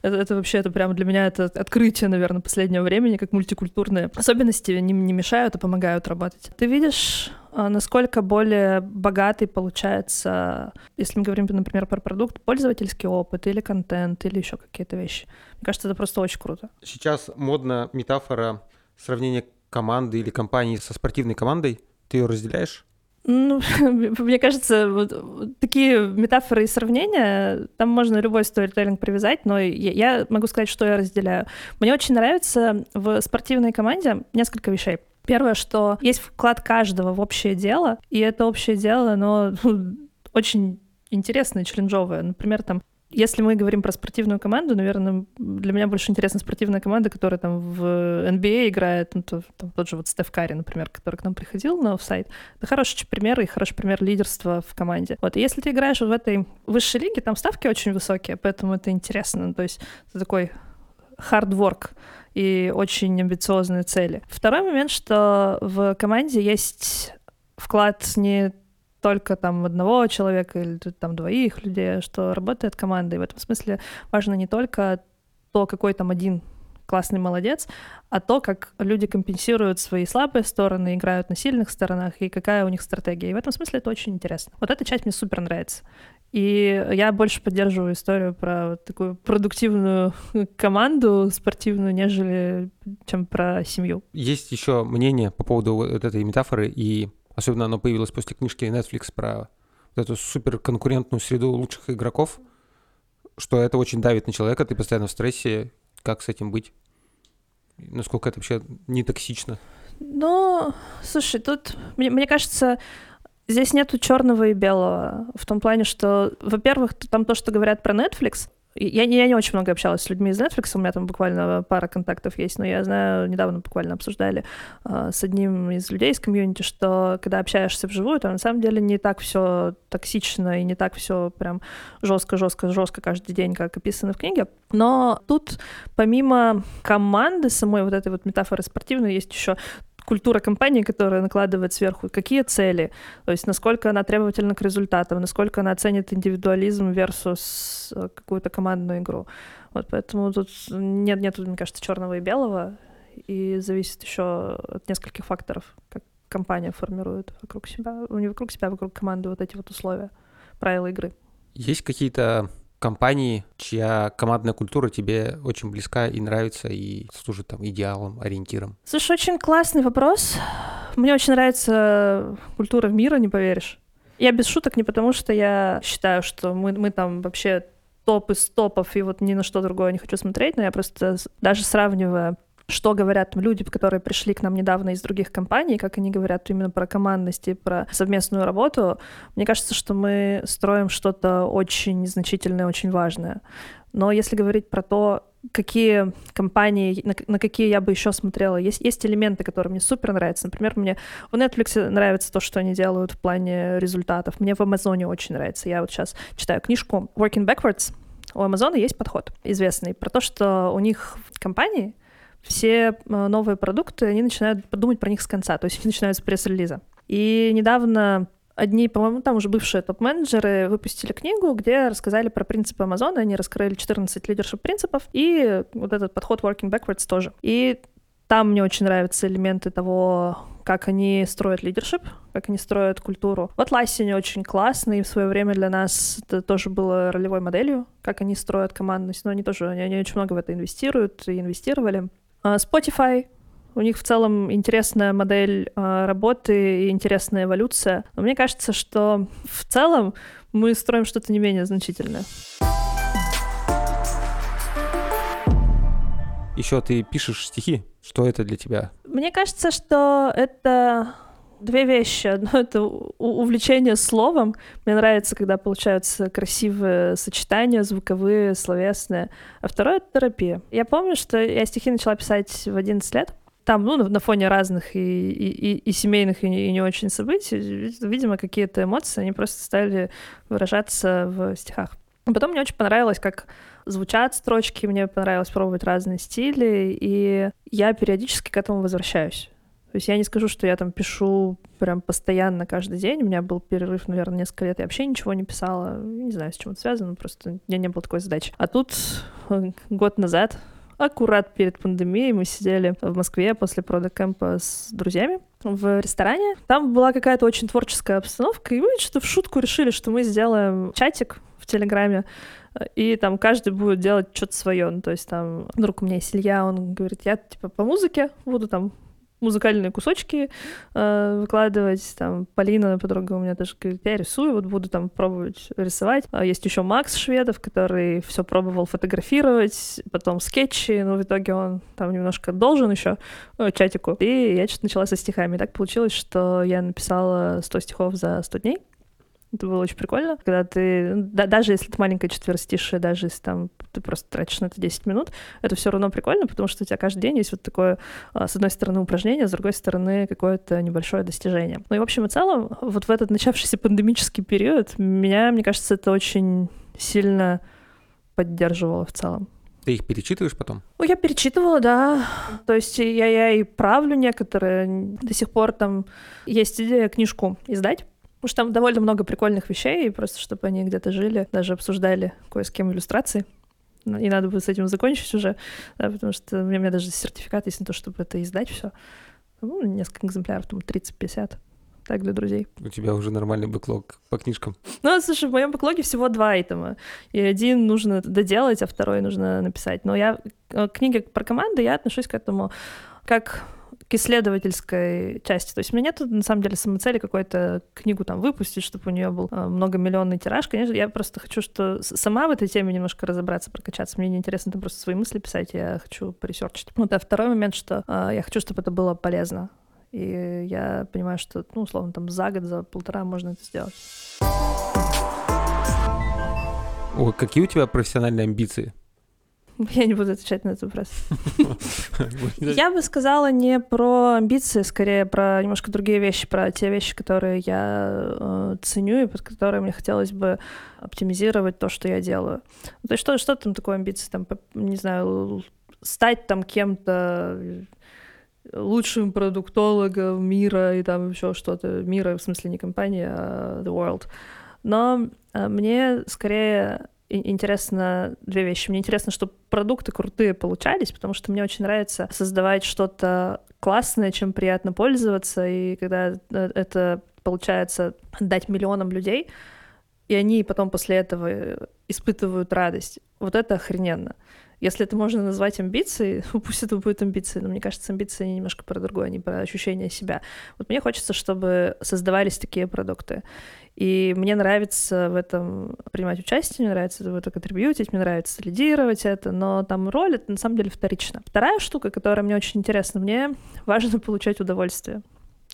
это, это вообще, это прямо для меня это открытие, наверное, последнего времени, как мультикультурные особенности не, не мешают, а помогают работать. Ты видишь, а, насколько более богатый получается, если мы говорим, например, про продукт, пользовательский опыт или контент, или еще какие-то вещи. Мне кажется, это просто очень круто. Сейчас модна метафора сравнения команды или компании со спортивной командой. Ты ее разделяешь? Ну, мне кажется, вот, такие метафоры и сравнения, там можно любой сторителлинг привязать, но я, я могу сказать, что я разделяю. Мне очень нравится в спортивной команде несколько вещей. Первое, что есть вклад каждого в общее дело, и это общее дело, оно ну, очень интересное, челленджовое. Например, там если мы говорим про спортивную команду, наверное, для меня больше интересна спортивная команда, которая там в NBA играет, ну, то, там, тот же вот Стеф Карри, например, который к нам приходил на офсайт. Это хороший пример и хороший пример лидерства в команде. Вот, и если ты играешь в этой высшей лиге, там ставки очень высокие, поэтому это интересно. То есть это такой work и очень амбициозные цели. Второй момент, что в команде есть вклад не только там одного человека или там двоих людей, что работает команда. И в этом смысле важно не только то, какой там один классный молодец, а то, как люди компенсируют свои слабые стороны, играют на сильных сторонах, и какая у них стратегия. И в этом смысле это очень интересно. Вот эта часть мне супер нравится. И я больше поддерживаю историю про вот такую продуктивную команду спортивную, нежели чем про семью. Есть еще мнение по поводу вот этой метафоры, и Особенно оно появилось после книжки Netflix про вот эту суперконкурентную среду лучших игроков, что это очень давит на человека, ты постоянно в стрессе, как с этим быть? Насколько это вообще не токсично? Ну, слушай, тут, мне, мне кажется, здесь нету черного и белого. В том плане, что, во-первых, там то, что говорят про Netflix, я, я не очень много общалась с людьми из Netflix, у меня там буквально пара контактов есть, но я знаю, недавно буквально обсуждали э, с одним из людей из комьюнити, что когда общаешься вживую, то на самом деле не так все токсично и не так все прям жестко, жестко, жестко каждый день, как описано в книге. Но тут помимо команды самой вот этой вот метафоры спортивной есть еще культура компании, которая накладывает сверху, какие цели, то есть насколько она требовательна к результатам, насколько она ценит индивидуализм versus э, какую-то командную игру. Вот поэтому тут нет, нет, мне кажется, черного и белого, и зависит еще от нескольких факторов, как компания формирует вокруг себя, не вокруг себя, а вокруг команды вот эти вот условия, правила игры. Есть какие-то компании, чья командная культура тебе очень близка и нравится, и служит там идеалом, ориентиром? Слушай, очень классный вопрос. Мне очень нравится культура мира, не поверишь. Я без шуток не потому, что я считаю, что мы, мы там вообще топ из топов, и вот ни на что другое не хочу смотреть, но я просто даже сравнивая что говорят люди, которые пришли к нам недавно из других компаний, как они говорят именно про командность и про совместную работу, мне кажется, что мы строим что-то очень значительное, очень важное. Но если говорить про то, какие компании, на, на какие я бы еще смотрела. Есть, есть элементы, которые мне супер нравятся. Например, мне в Netflix нравится то, что они делают в плане результатов. Мне в Амазоне очень нравится. Я вот сейчас читаю книжку Working Backwards. У Амазона есть подход известный про то, что у них компании все э, новые продукты, они начинают подумать про них с конца, то есть они начинают с пресс-релиза. И недавно одни, по-моему, там уже бывшие топ-менеджеры выпустили книгу, где рассказали про принципы Амазона, они раскрыли 14 лидершип принципов, и вот этот подход working backwards тоже. И там мне очень нравятся элементы того, как они строят лидершип, как они строят культуру. Вот Лассини очень классный, в свое время для нас это тоже было ролевой моделью, как они строят командность, но они тоже, они, они очень много в это инвестируют и инвестировали. А, Spotify, у них в целом интересная модель а, работы и интересная эволюция. Но мне кажется, что в целом мы строим что-то не менее значительное. Еще ты пишешь стихи. Что это для тебя? Мне кажется, что это две вещи. Одно — это увлечение словом. Мне нравится, когда получаются красивые сочетания, звуковые, словесные. А второе — это терапия. Я помню, что я стихи начала писать в 11 лет. там, ну, на фоне разных и, и, и семейных, и не, и не очень событий, видимо, какие-то эмоции, они просто стали выражаться в стихах. Потом мне очень понравилось, как звучат строчки, мне понравилось пробовать разные стили, и я периодически к этому возвращаюсь. То есть я не скажу, что я там пишу прям постоянно каждый день. У меня был перерыв, наверное, несколько лет. Я вообще ничего не писала. Не знаю, с чем это связано, просто у меня не было такой задачи. А тут э, год назад аккурат перед пандемией мы сидели в Москве после продакэмпа с друзьями в ресторане. Там была какая-то очень творческая обстановка, и мы что-то в шутку решили, что мы сделаем чатик в Телеграме, и там каждый будет делать что-то свое. Ну, то есть там друг у меня есть Илья, он говорит, я типа по музыке буду там музыкальные кусочки э, выкладывать. Там Полина, подруга у меня тоже говорит, я рисую, вот буду там пробовать рисовать. А есть еще Макс Шведов, который все пробовал фотографировать, потом скетчи, но в итоге он там немножко должен еще э, чатику. И я что-то начала со стихами. И так получилось, что я написала 100 стихов за 100 дней. Это было очень прикольно, когда ты, да, даже если это маленькое четверостишее, даже если там ты просто тратишь на это 10 минут, это все равно прикольно, потому что у тебя каждый день есть вот такое, а, с одной стороны, упражнение, с другой стороны, какое-то небольшое достижение. Ну и, в общем и целом, вот в этот начавшийся пандемический период меня, мне кажется, это очень сильно поддерживало в целом. Ты их перечитываешь потом? Ну, я перечитывала, да. То есть я, я и правлю некоторые. До сих пор там есть идея книжку издать. Потому что там довольно много прикольных вещей, и просто чтобы они где-то жили, даже обсуждали кое с кем иллюстрации. Ну, и надо будет с этим закончить уже, да, потому что у меня, у меня даже сертификат есть на то, чтобы это издать все. Ну, несколько экземпляров, там 30-50 так, для друзей. У тебя уже нормальный бэклог по книжкам. Ну, слушай, в моем бэклоге всего два айтема. И один нужно доделать, а второй нужно написать. Но я э, книги про команды, я отношусь к этому как к исследовательской части. То есть у меня нет, на самом деле, самоцели какую-то книгу там выпустить, чтобы у нее был э, многомиллионный тираж. Конечно, я просто хочу, что сама в этой теме немножко разобраться, прокачаться. Мне не интересно там просто свои мысли писать, я хочу поресерчить. Вот, а второй момент, что э, я хочу, чтобы это было полезно. И я понимаю, что, ну, условно, там за год, за полтора можно это сделать. О, какие у тебя профессиональные амбиции? Я не буду отвечать на этот вопрос. Я бы сказала не про амбиции, скорее про немножко другие вещи, про те вещи, которые я э, ценю и под которые мне хотелось бы оптимизировать то, что я делаю. То есть что, что там такое амбиции? Там, не знаю, стать там кем-то лучшим продуктологом мира и там еще что-то. Мира, в смысле не компания, а the world. Но э, мне скорее интересно две вещи. Мне интересно, чтобы продукты крутые получались, потому что мне очень нравится создавать что-то классное, чем приятно пользоваться, и когда э, это получается дать миллионам людей, и они потом после этого испытывают радость. Вот это охрененно. Если это можно назвать амбицией, пусть это будет амбицией, но мне кажется, амбиции немножко про другое, не про ощущение себя. Вот мне хочется, чтобы создавались такие продукты. И мне нравится в этом принимать участие, мне нравится в это контрибьютить, мне нравится лидировать это, но там роль — это на самом деле вторично. Вторая штука, которая мне очень интересна, мне важно получать удовольствие.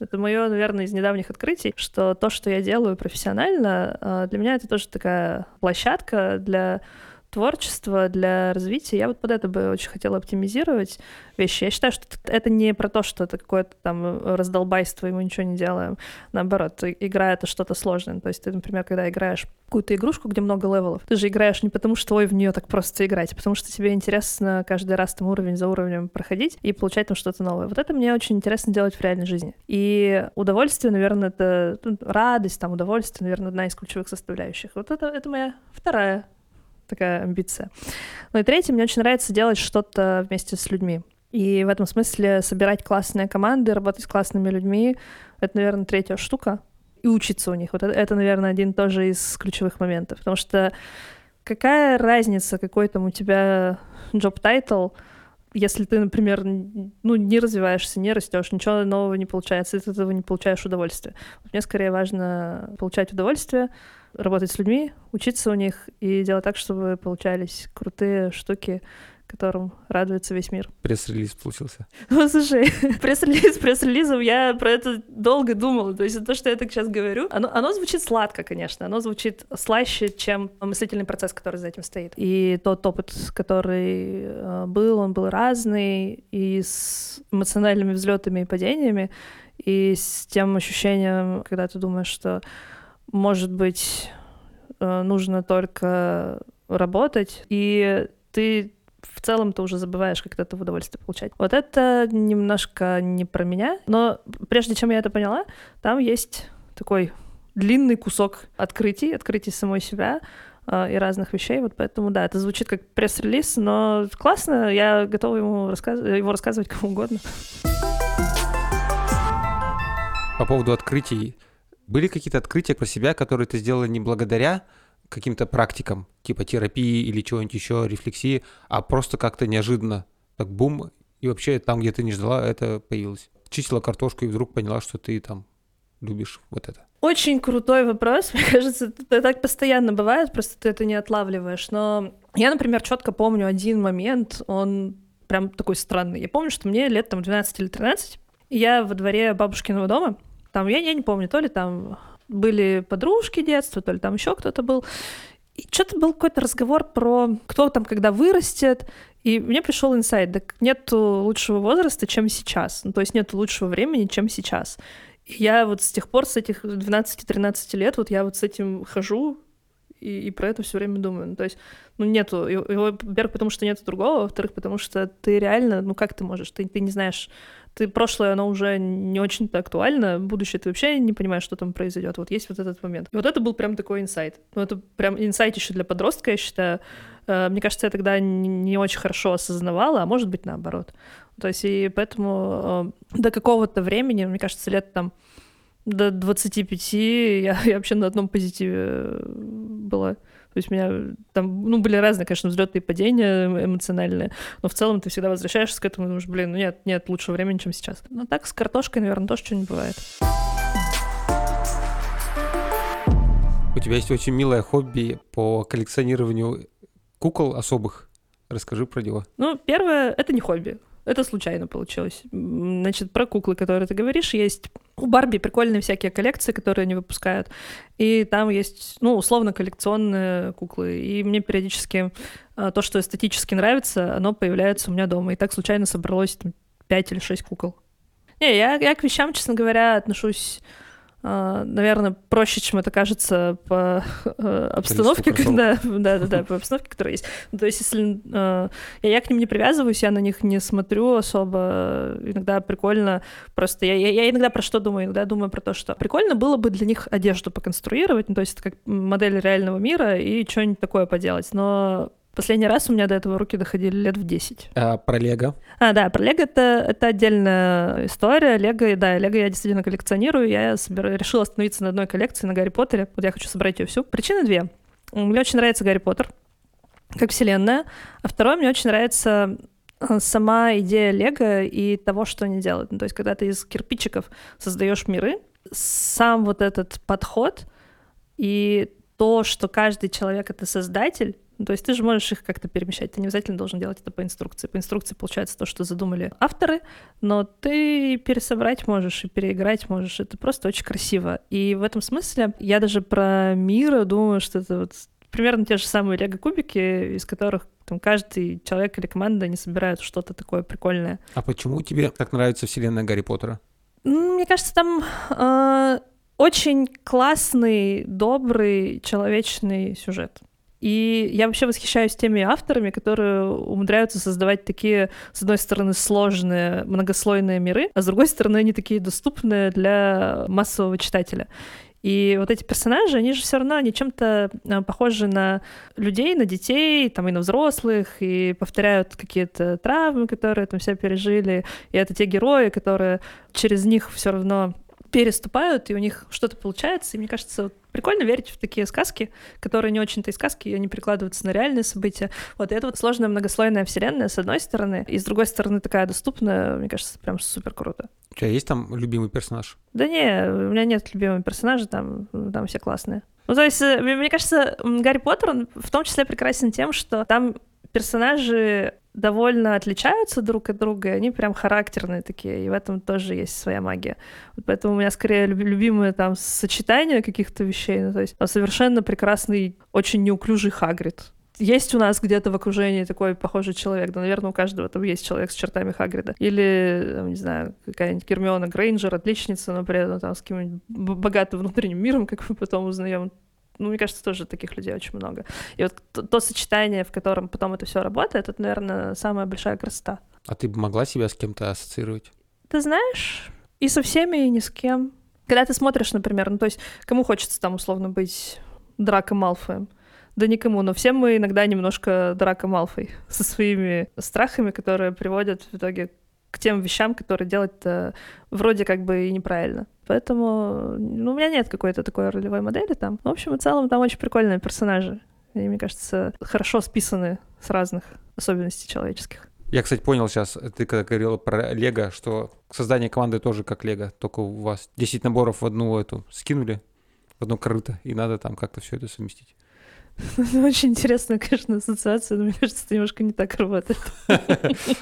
Это мое, наверное, из недавних открытий, что то, что я делаю профессионально, а, для меня это тоже такая площадка для творчества, для развития. Я вот под это бы очень хотела оптимизировать вещи. Я считаю, что это не про то, что это какое-то там э, раздолбайство, и мы ничего не делаем. Наоборот, игра — это что-то сложное. То есть ты, например, когда играешь какую-то игрушку, где много level ов, ты же играешь не потому, что ой, в нее так просто играть, а потому что тебе интересно каждый раз там уровень за уровнем проходить и получать там что-то новое. Вот это мне очень интересно делать в реальной жизни. И удовольствие, наверное, это ну, радость, там, удовольствие, наверное, одна из ключевых составляющих. Вот это, это моя вторая такая амбиция. Ну и третье, мне очень нравится делать что-то вместе с людьми. И в этом смысле собирать классные команды, работать с классными людьми — это, наверное, третья штука. И учиться у них. Вот это, наверное, один тоже из ключевых моментов. Потому что какая разница, какой там у тебя job title, если ты, например, ну, не развиваешься, не растешь, ничего нового не получается, ты от этого не получаешь удовольствия. Мне скорее важно получать удовольствие, работать с людьми, учиться у них и делать так, чтобы получались крутые штуки, которым радуется весь мир. Пресс-релиз получился. Ну, слушай, пресс-релиз, пресс-релизом я про это долго думала. То есть то, что я так сейчас говорю, оно, оно звучит сладко, конечно. Оно звучит слаще, чем мыслительный процесс, который за этим стоит. И тот опыт, который э, был, он был разный, и с эмоциональными взлетами и падениями, и с тем ощущением, когда ты думаешь, что, может быть, э, нужно только работать, и ты в целом ты уже забываешь, как это удовольствие получать. Вот это немножко не про меня, но прежде чем я это поняла, там есть такой длинный кусок открытий, открытий самой себя, э, и разных вещей, вот поэтому, да, это звучит как пресс-релиз, но классно, я готова ему рассказ... его рассказывать кому угодно. По поводу открытий, были какие-то открытия про себя, которые ты сделала не благодаря каким-то практикам, типа терапии или чего-нибудь еще, рефлексии, а просто как-то неожиданно, так бум, и вообще там, где ты не ждала, это появилось. Чистила картошку и вдруг поняла, что ты там любишь вот это. Очень крутой вопрос. Мне кажется, это так постоянно бывает, просто ты это не отлавливаешь. Но я, например, четко помню один момент, он прям такой странный. Я помню, что мне лет там 12 или 13, и я во дворе бабушкиного дома, там, я, я не помню, то ли там были подружки детства, то ли там еще кто-то был. И что-то был какой-то разговор про кто там когда вырастет, и мне пришел инсайт, так нет лучшего возраста, чем сейчас. Ну, то есть нет лучшего времени, чем сейчас. И я вот с тех пор, с этих 12-13 лет, вот я вот с этим хожу, и, и про это все время думаю. Ну, то есть, ну, нету его, во-первых, потому что нету другого, во-вторых, потому что ты реально, ну, как ты можешь, ты, ты не знаешь, ты прошлое, оно уже не очень-то актуально, будущее ты вообще не понимаешь, что там произойдет. Вот есть вот этот момент. И вот это был прям такой инсайт. Ну, это прям инсайт еще для подростка, я считаю. Э, мне кажется, я тогда не очень хорошо осознавала, а может быть наоборот. То есть и поэтому э, до какого-то времени, мне кажется, лет там до 25 я, я вообще на одном позитиве э, была. То есть у меня там, ну, были разные, конечно, взлеты и падения эмоциональные, но в целом ты всегда возвращаешься к этому и думаешь, блин, ну нет, нет лучшего времени, чем сейчас. Но так с картошкой, наверное, тоже что-нибудь бывает. У тебя есть очень милое хобби по коллекционированию кукол особых. Расскажи про него. Ну, первое — это не хобби. Это случайно получилось. Значит, про куклы, которые ты говоришь, есть у Барби прикольные всякие коллекции, которые они выпускают. И там есть, ну, условно, коллекционные куклы. И мне периодически а, то, что эстетически нравится, оно появляется у меня дома. И так случайно собралось там, 5 или 6 кукол. Не, я, я к вещам, честно говоря, отношусь наверное, проще, чем это кажется по э, обстановке, когда, да, да, да, по обстановке, которая есть. Ну, то есть, если э, я, я к ним не привязываюсь, я на них не смотрю особо, иногда прикольно, просто я, я, я иногда про что думаю, иногда думаю про то, что прикольно было бы для них одежду поконструировать, ну, то есть это как модель реального мира и что-нибудь такое поделать, но Последний раз у меня до этого руки доходили лет в 10. А про Лего? А, да, про Лего это, это отдельная история. Лего, да, Лего я действительно коллекционирую. Я собер... решила остановиться на одной коллекции на Гарри Поттере. Вот я хочу собрать ее всю. Причины две. Мне очень нравится Гарри Поттер как вселенная. А второе, мне очень нравится э, сама идея Лего и того, что они делают. Ну, то есть, когда ты из кирпичиков создаешь миры, сам вот этот подход и то, что каждый человек — это создатель, то есть ты же можешь их как-то перемещать, ты не обязательно должен делать это по инструкции. По инструкции получается то, что задумали авторы, но ты пересобрать можешь и переиграть можешь. Это просто очень красиво. И в этом смысле я даже про мир думаю, что это вот примерно те же самые лего-кубики, из которых там каждый человек или команда не собирают что-то такое прикольное. А почему тебе так нравится вселенная Гарри Поттера? Мне кажется, там э, очень классный, добрый, человечный сюжет. И я вообще восхищаюсь теми авторами, которые умудряются создавать такие, с одной стороны, сложные, многослойные миры, а с другой стороны, они такие доступные для массового читателя. И вот эти персонажи, они же все равно, они чем-то э, похожи на людей, на детей, там и на взрослых, и повторяют какие-то травмы, которые там все пережили. И это те герои, которые через них все равно переступают, и у них что-то получается. И мне кажется, прикольно верить в такие сказки, которые не очень-то и сказки, и они перекладываются на реальные события. Вот и это вот сложная многослойная вселенная, с одной стороны, и с другой стороны такая доступная, мне кажется, прям супер круто. У тебя есть там любимый персонаж? Да не, у меня нет любимого персонажа, там, там все классные. Ну, то есть, э, мне кажется, Гарри Поттер, он в том числе прекрасен тем, что там персонажи довольно отличаются друг от друга, и они прям характерные такие, и в этом тоже есть своя магия. Вот поэтому у меня скорее любимые там сочетания каких-то вещей, ну, то есть совершенно прекрасный, очень неуклюжий Хагрид. Есть у нас где-то в окружении такой похожий человек, да, наверное, у каждого там есть человек с чертами Хагрида. Или, там, не знаю, какая-нибудь Гермиона Грейнджер, отличница, но при этом там с каким-нибудь богатым внутренним миром, как мы потом узнаем ну, мне кажется, тоже таких людей очень много. И вот то, то сочетание, в котором потом это все работает, это, наверное, самая большая красота. А ты бы могла себя с кем-то ассоциировать? Ты знаешь, и со всеми, и ни с кем. Когда ты смотришь, например, ну, то есть, кому хочется там условно быть Драко Малфоем? Да никому, но всем мы иногда немножко Драко Малфой со своими страхами, которые приводят в итоге к тем вещам, которые делать-то вроде как бы и неправильно. Поэтому ну, у меня нет какой-то такой ролевой модели там. В общем и целом там очень прикольные персонажи. И, мне кажется, хорошо списаны с разных особенностей человеческих. Я, кстати, понял сейчас, ты когда говорила про Лего, что создание команды тоже как Лего, только у вас 10 наборов в одну эту скинули, в одно корыто, и надо там как-то все это совместить. Очень интересная, конечно, ассоциация, но мне кажется, это немножко не так работает.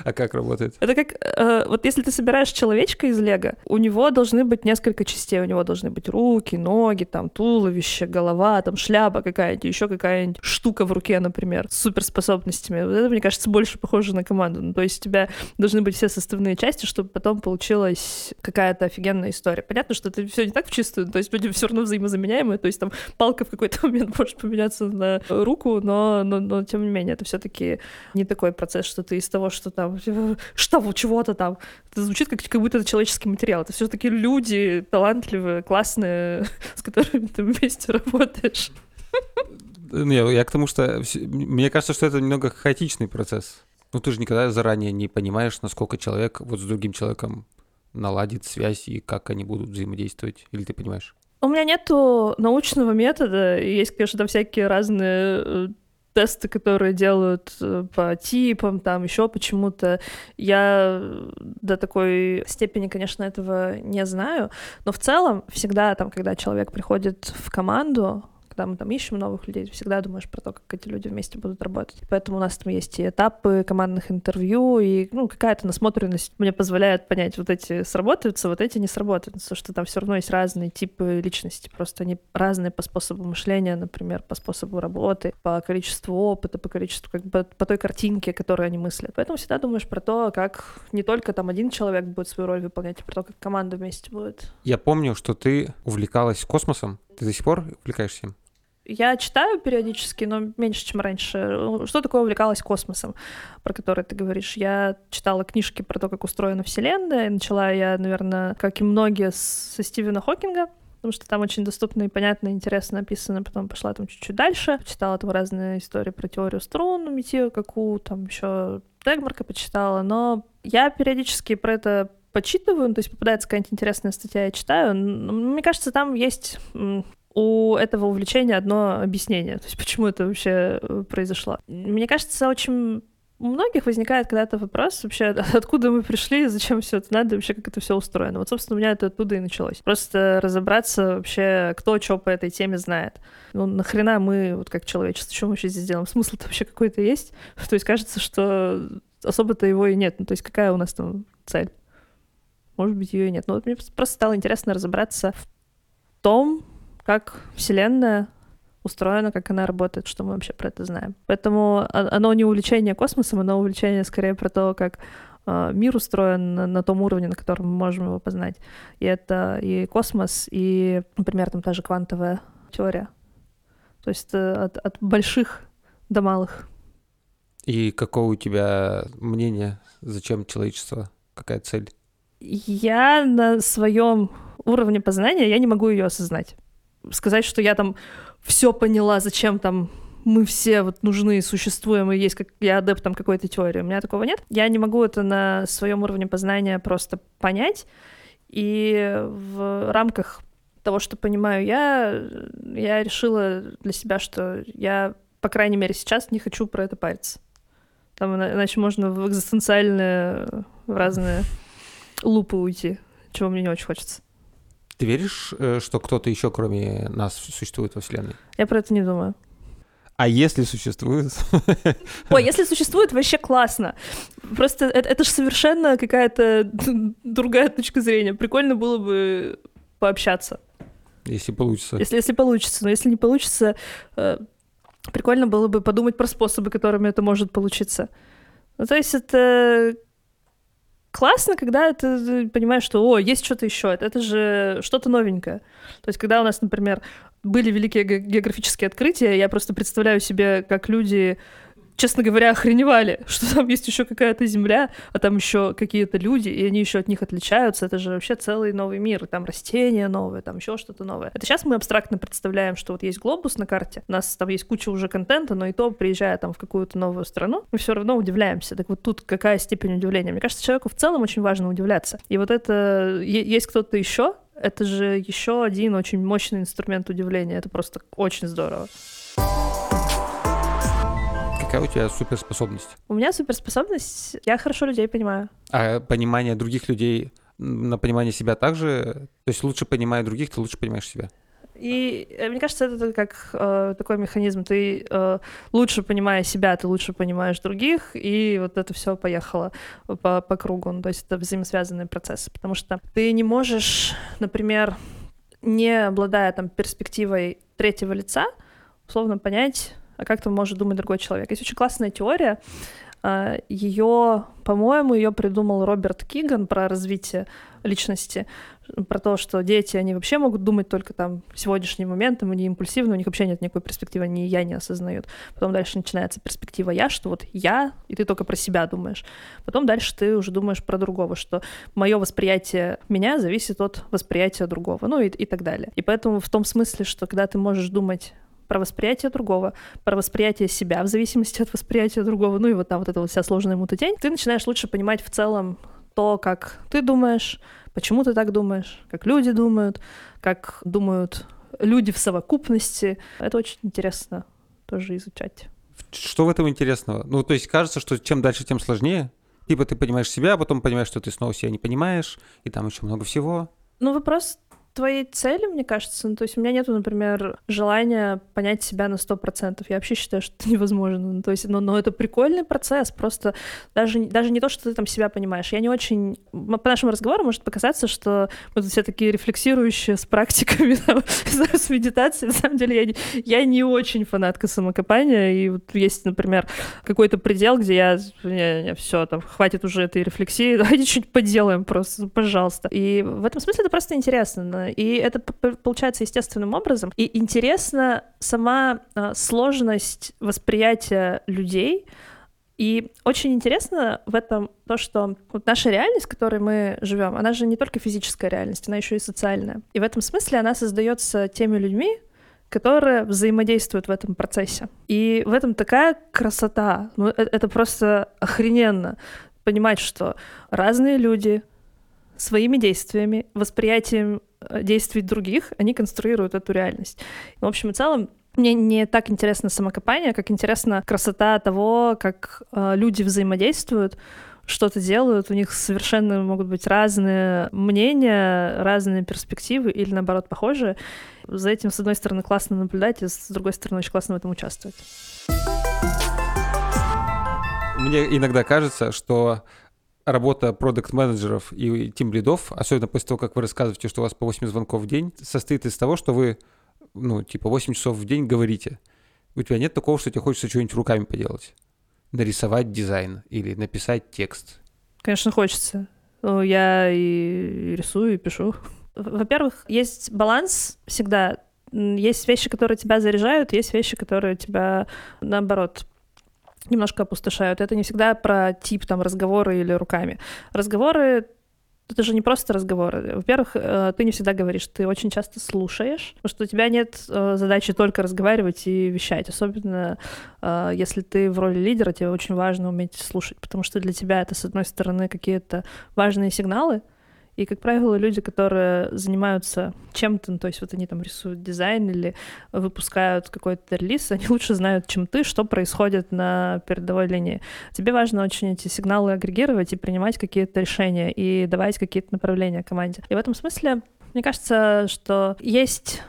А как работает? Это как, э, вот если ты собираешь человечка из лего, у него должны быть несколько частей. У него должны быть руки, ноги, там, туловище, голова, там, шляпа какая-нибудь, еще какая-нибудь штука в руке, например, с суперспособностями. Вот это, мне кажется, больше похоже на команду. Ну, то есть у тебя должны быть все составные части, чтобы потом получилась какая-то офигенная история. Понятно, что это все не так в чистую, то есть люди все равно взаимозаменяемые, то есть там палка в какой-то момент может поменяться на на руку, но, но, но тем не менее, это все-таки не такой процесс, что ты из того, что там, что чего-то там, это звучит как, как будто это человеческий материал. Это все-таки люди талантливые, классные, с которыми ты вместе работаешь. Не, я к тому, что мне кажется, что это немного хаотичный процесс. Ну, ты же никогда заранее не понимаешь, насколько человек вот с другим человеком наладит связь и как они будут взаимодействовать. Или ты понимаешь? У меня нету научного метода. Есть, конечно, там всякие разные э, тесты, которые делают э, по типам, там еще почему-то. Я до такой степени, конечно, этого не знаю. Но в целом всегда там, когда человек приходит в команду, когда мы там ищем новых людей, всегда думаешь про то, как эти люди вместе будут работать. Поэтому у нас там есть и этапы командных интервью, и ну, какая-то насмотренность мне позволяет понять, вот эти сработаются, вот эти не сработаются, что там все равно есть разные типы личности, просто они разные по способу мышления, например, по способу работы, по количеству опыта, по количеству, как бы, по той картинке, которую они мыслят. Поэтому всегда думаешь про то, как не только там один человек будет свою роль выполнять, а про то, как команда вместе будет. Я помню, что ты увлекалась космосом. Ты до сих пор увлекаешься им? Я читаю периодически, но меньше, чем раньше. Что такое увлекалась космосом, про который ты говоришь? Я читала книжки про то, как устроена Вселенная. Начала я, наверное, как и многие, со Стивена Хокинга, потому что там очень доступно и понятно, и интересно написано. Потом пошла там чуть-чуть дальше, читала там разные истории про теорию струн, Метио Каку, там еще Тегмарка почитала, но я периодически про это почитываю, ну, то есть попадается какая-нибудь интересная статья, я читаю. Мне кажется, там есть у этого увлечения одно объяснение, то есть почему это вообще э, произошло. Мне кажется, очень у многих возникает когда-то вопрос вообще, откуда мы пришли, зачем все это надо, вообще как это все устроено. Вот, собственно, у меня это оттуда и началось. Просто разобраться вообще, кто что по этой теме знает. Ну, нахрена мы, вот как человечество, что мы вообще здесь делаем? Смысл-то вообще какой-то есть? То есть кажется, что особо-то его и нет. Ну, то есть какая у нас там цель? Может быть, ее и нет. Но вот мне просто стало интересно разобраться в том, как Вселенная устроена, как она работает, что мы вообще про это знаем. Поэтому оно не увлечение космосом, оно увлечение скорее про то, как э, мир устроен на, на том уровне, на котором мы можем его познать. И это и космос, и, например, там та же квантовая теория. То есть э, от, от больших до малых. И какое у тебя мнение, зачем человечество, какая цель? Я на своем уровне познания, я не могу ее осознать сказать, что я там все поняла, зачем там мы все вот нужны, существуем, и есть как я адепт там какой-то теории. У меня такого нет. Я не могу это на своем уровне познания просто понять. И в рамках того, что понимаю я, я решила для себя, что я, по крайней мере, сейчас не хочу про это париться. Там, иначе можно в экзистенциальные в разные лупы уйти, чего мне не очень хочется. Ты веришь, э, что кто-то еще, кроме нас, существует во Вселенной? Я про это не думаю. А если существует? Ой, если существует, вообще классно. Просто это, это же совершенно какая-то другая точка зрения. Прикольно было бы пообщаться. Если получится. Если, если получится. Но если не получится, э, прикольно было бы подумать про способы, которыми это может получиться. Ну, то есть это классно, когда ты понимаешь, что, о, есть что-то еще, это, это же что-то новенькое. То есть, когда у нас, например, были великие географические открытия, я просто представляю себе, как люди честно говоря, охреневали, что там есть еще какая-то земля, а там еще какие-то люди, и они еще от них отличаются. Это же вообще целый новый мир. И там растения новые, там еще что-то новое. Это сейчас мы абстрактно представляем, что вот есть глобус на карте, у нас там есть куча уже контента, но и то, приезжая там в какую-то новую страну, мы все равно удивляемся. Так вот тут какая степень удивления? Мне кажется, человеку в целом очень важно удивляться. И вот это есть кто-то еще, это же еще один очень мощный инструмент удивления. Это просто очень здорово. Какая у тебя суперспособность? У меня суперспособность, я хорошо людей понимаю. А понимание других людей на понимание себя также? То есть лучше понимая других, ты лучше понимаешь себя? И э, мне кажется, это как э, такой механизм. Ты э, лучше понимая себя, ты лучше понимаешь других, и вот это все поехало по, по кругу. Ну, то есть это взаимосвязанные процессы. Потому что ты не можешь, например, не обладая там перспективой третьего лица, условно понять, а как там может думать другой человек. Есть очень классная теория, а, ее, по-моему, ее придумал Роберт Киган про развитие личности, про то, что дети, они вообще могут думать только там сегодняшним моментом, они импульсивны, у них вообще нет никакой перспективы, они я не осознают. Потом дальше начинается перспектива я, что вот я, и ты только про себя думаешь. Потом дальше ты уже думаешь про другого, что мое восприятие меня зависит от восприятия другого, ну и, и так далее. И поэтому в том смысле, что когда ты можешь думать про восприятие другого, про восприятие себя в зависимости от восприятия другого, ну и вот там вот эта вот вся сложная мутатень, ты начинаешь лучше понимать в целом то, как ты думаешь, почему ты так думаешь, как люди думают, как думают люди в совокупности. Это очень интересно тоже изучать. Что в этом интересного? Ну, то есть кажется, что чем дальше, тем сложнее. Типа ты понимаешь себя, а потом понимаешь, что ты снова себя не понимаешь, и там еще много всего. Ну, вопрос твоей цели, мне кажется. Ну, то есть у меня нету, например, желания понять себя на сто процентов. Я вообще считаю, что это невозможно. Ну, то есть, но, но это прикольный процесс. Просто даже, даже не то, что ты там себя понимаешь. Я не очень... По нашему разговору может показаться, что мы тут все такие рефлексирующие с практиками, там, с медитацией. На самом деле я не, я не очень фанатка самокопания. И вот есть, например, какой-то предел, где я... Не, не, все, там, хватит уже этой рефлексии, давайте чуть поделаем просто, пожалуйста. И в этом смысле это просто интересно и это получается естественным образом. И интересна сама а, сложность восприятия людей, и очень интересно в этом то, что вот наша реальность, в которой мы живем, она же не только физическая реальность, она еще и социальная. И в этом смысле она создается теми людьми, которые взаимодействуют в этом процессе. И в этом такая красота. Ну, это, это просто охрененно понимать, что разные люди своими действиями, восприятием Э, действий других, они конструируют эту реальность. В общем и целом, мне не так интересно самокопание, как интересна красота того, как э, люди взаимодействуют, что-то делают, у них совершенно могут быть разные мнения, разные перспективы или, наоборот, похожие. За этим, с одной стороны, классно наблюдать, и с другой стороны, очень классно в этом участвовать. Мне иногда кажется, что работа продукт-менеджеров и тим-лидов, особенно после того, как вы рассказываете, что у вас по 8 звонков в день, состоит из того, что вы, ну, типа 8 часов в день говорите. У тебя нет такого, что тебе хочется что-нибудь руками поделать? Нарисовать дизайн или написать текст? Конечно, хочется. Ну, я и рисую, и пишу. Во-первых, есть баланс всегда. Есть вещи, которые тебя заряжают, есть вещи, которые тебя, наоборот, немножко опустошают. Это не всегда про тип там разговоры или руками. Разговоры это же не просто разговоры. Во-первых, э, ты не всегда говоришь, ты очень часто слушаешь, потому что у тебя нет э, задачи только разговаривать и вещать. Особенно э, если ты в роли лидера, тебе очень важно уметь слушать, потому что для тебя это, с одной стороны, какие-то важные сигналы, и, как правило, люди, которые занимаются чем-то, ну, то есть вот они там рисуют дизайн или выпускают какой-то релиз, они лучше знают, чем ты, что происходит на передовой линии. Тебе важно очень эти сигналы агрегировать и принимать какие-то решения и давать какие-то направления команде. И в этом смысле Мне кажется, что есть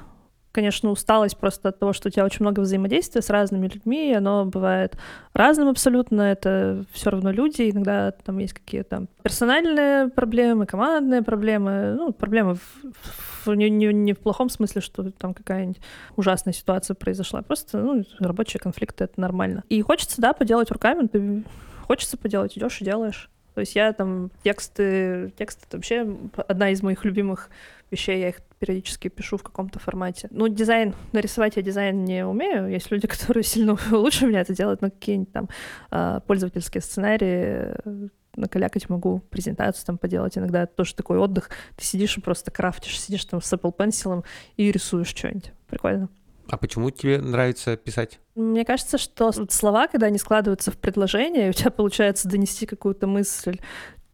конечно, усталость просто от того, что у тебя очень много взаимодействия с разными людьми, оно бывает разным абсолютно, это все равно люди, иногда там есть какие-то персональные проблемы, командные проблемы, ну, проблемы в, в, не, не, не в плохом смысле, что там какая-нибудь ужасная ситуация произошла, просто, ну, рабочие конфликты — это нормально. И хочется, да, поделать руками, хочется поделать, идешь и делаешь. То есть я там тексты, тексты это вообще одна из моих любимых вещей, я их периодически пишу в каком-то формате. Ну, дизайн, нарисовать я дизайн не умею. Есть люди, которые сильно лучше меня это делают, но какие-нибудь там а, пользовательские сценарии э, накалякать могу, презентацию там поделать. Иногда это тоже такой отдых. Ты сидишь и просто крафтишь, сидишь там с Apple Pencil и рисуешь что-нибудь. Прикольно. А почему тебе нравится писать? Мне кажется, что слова, когда они складываются в предложение, у тебя получается донести какую-то мысль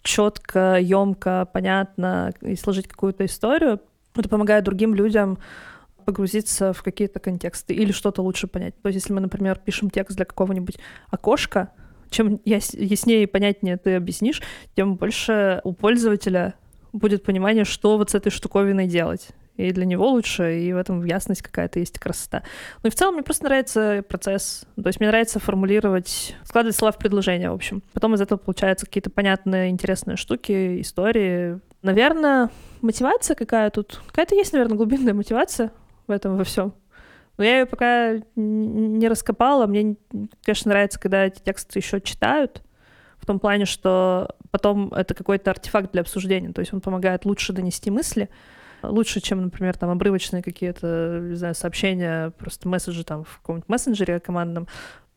четко, емко, понятно и сложить какую-то историю, это помогает другим людям погрузиться в какие-то контексты или что-то лучше понять. То есть, если мы, например, пишем текст для какого-нибудь окошка, чем яснее и понятнее ты объяснишь, тем больше у пользователя будет понимание, что вот с этой штуковиной делать и для него лучше, и в этом ясность какая-то есть, красота. Ну и в целом мне просто нравится процесс. То есть мне нравится формулировать, складывать слова в предложения, в общем. Потом из этого получаются какие-то понятные, интересные штуки, истории. Наверное, мотивация какая тут? Какая-то есть, наверное, глубинная мотивация в этом во всем. Но я ее пока не раскопала. Мне, конечно, нравится, когда эти тексты еще читают, в том плане, что потом это какой-то артефакт для обсуждения, то есть он помогает лучше донести мысли, лучше, чем, например, там обрывочные какие-то, не знаю, сообщения, просто месседжи там в каком-нибудь мессенджере командном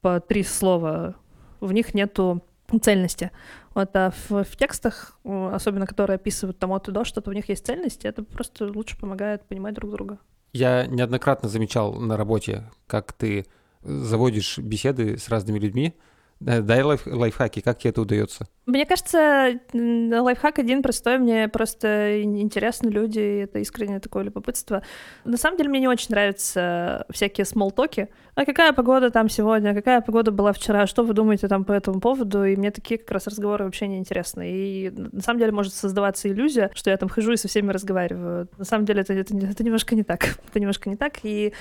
по три слова, в них нету цельности. Вот, а в, в текстах, особенно которые описывают там от и до, что-то в них есть цельность, это просто лучше помогает понимать друг друга. Я неоднократно замечал на работе, как ты заводишь беседы с разными людьми, Дай лайф, лайфхаки, как тебе это удается? Мне кажется, лайфхак один простой, мне просто интересны люди, это искреннее такое любопытство. На самом деле мне не очень нравятся всякие смолтоки. А какая погода там сегодня, какая погода была вчера, что вы думаете там по этому поводу? И мне такие как раз разговоры вообще не интересны. И на самом деле может создаваться иллюзия, что я там хожу и со всеми разговариваю. На самом деле это, это, это немножко не так. это немножко не так, и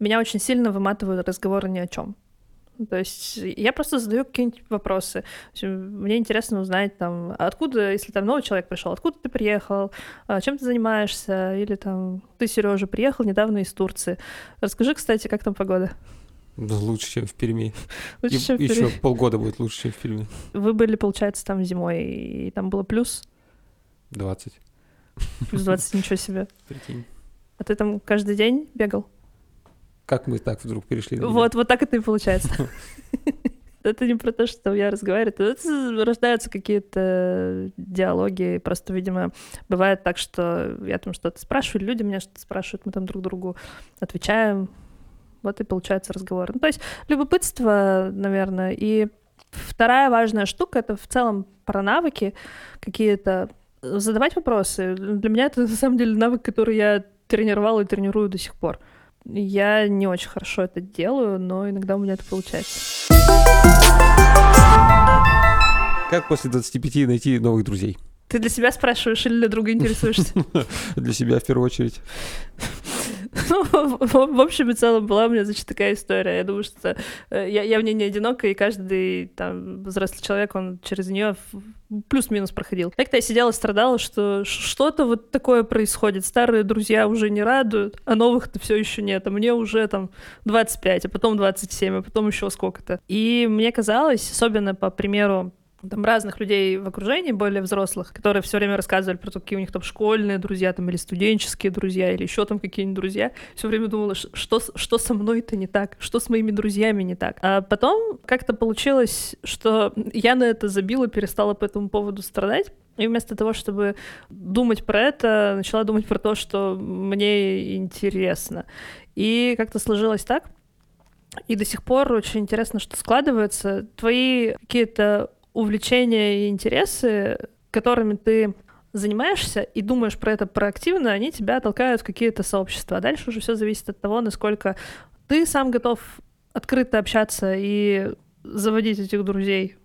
меня очень сильно выматывают разговоры ни о чем. То есть я просто задаю какие-нибудь вопросы. Мне интересно узнать, там, откуда, если там новый человек пришел, откуда ты приехал, а, чем ты занимаешься, или там ты, Сережа, приехал недавно из Турции. Расскажи, кстати, как там погода? Лучше, чем в Перми. Лучше, и, чем в Перми. Еще полгода будет лучше, чем в Перми. Вы были, получается, там зимой, и там было плюс? 20. Плюс 20, ничего себе. Прикинь. А ты там каждый день бегал? Как мы так вдруг перешли? Вот, вот так это и получается. Это не про то, что я разговариваю, это рождаются какие-то диалоги. Просто, видимо, бывает так, что я там что-то спрашиваю, люди меня что-то спрашивают, мы там друг другу отвечаем. Вот и получается разговор. Ну, то есть любопытство, наверное. И вторая важная штука — это в целом про навыки какие-то. Задавать вопросы. Для меня это, на самом деле, навык, который я тренировала и тренирую до сих пор. Я не очень хорошо это делаю, но иногда у меня это получается. Как после 25 найти новых друзей? Ты для себя спрашиваешь или для друга интересуешься? Для себя в первую очередь. Ну, в общем и целом была у меня, значит, такая история. Я думаю, что э, я, я в ней не одинока, и каждый там взрослый человек, он через нее плюс-минус проходил. Как-то я сидела, страдала, что что-то вот такое происходит. Старые друзья уже не радуют, а новых-то все еще нет. А мне уже там 25, а потом 27, а потом еще сколько-то. И мне казалось, особенно по примеру там разных людей в окружении, более взрослых, которые все время рассказывали про то, какие у них там школьные друзья, там, или студенческие друзья, или еще там какие-нибудь друзья. Все время думала, что, что со мной-то не так, что с моими друзьями не так. А потом как-то получилось, что я на это забила, перестала по этому поводу страдать. И вместо того, чтобы думать про это, начала думать про то, что мне интересно. И как-то сложилось так, и до сих пор очень интересно, что складывается. Твои какие-то увлечения и интересы, которыми ты занимаешься и думаешь про это проактивно, они тебя толкают в какие-то сообщества. Дальше уже все зависит от того, насколько ты сам готов открыто общаться и заводить этих друзей,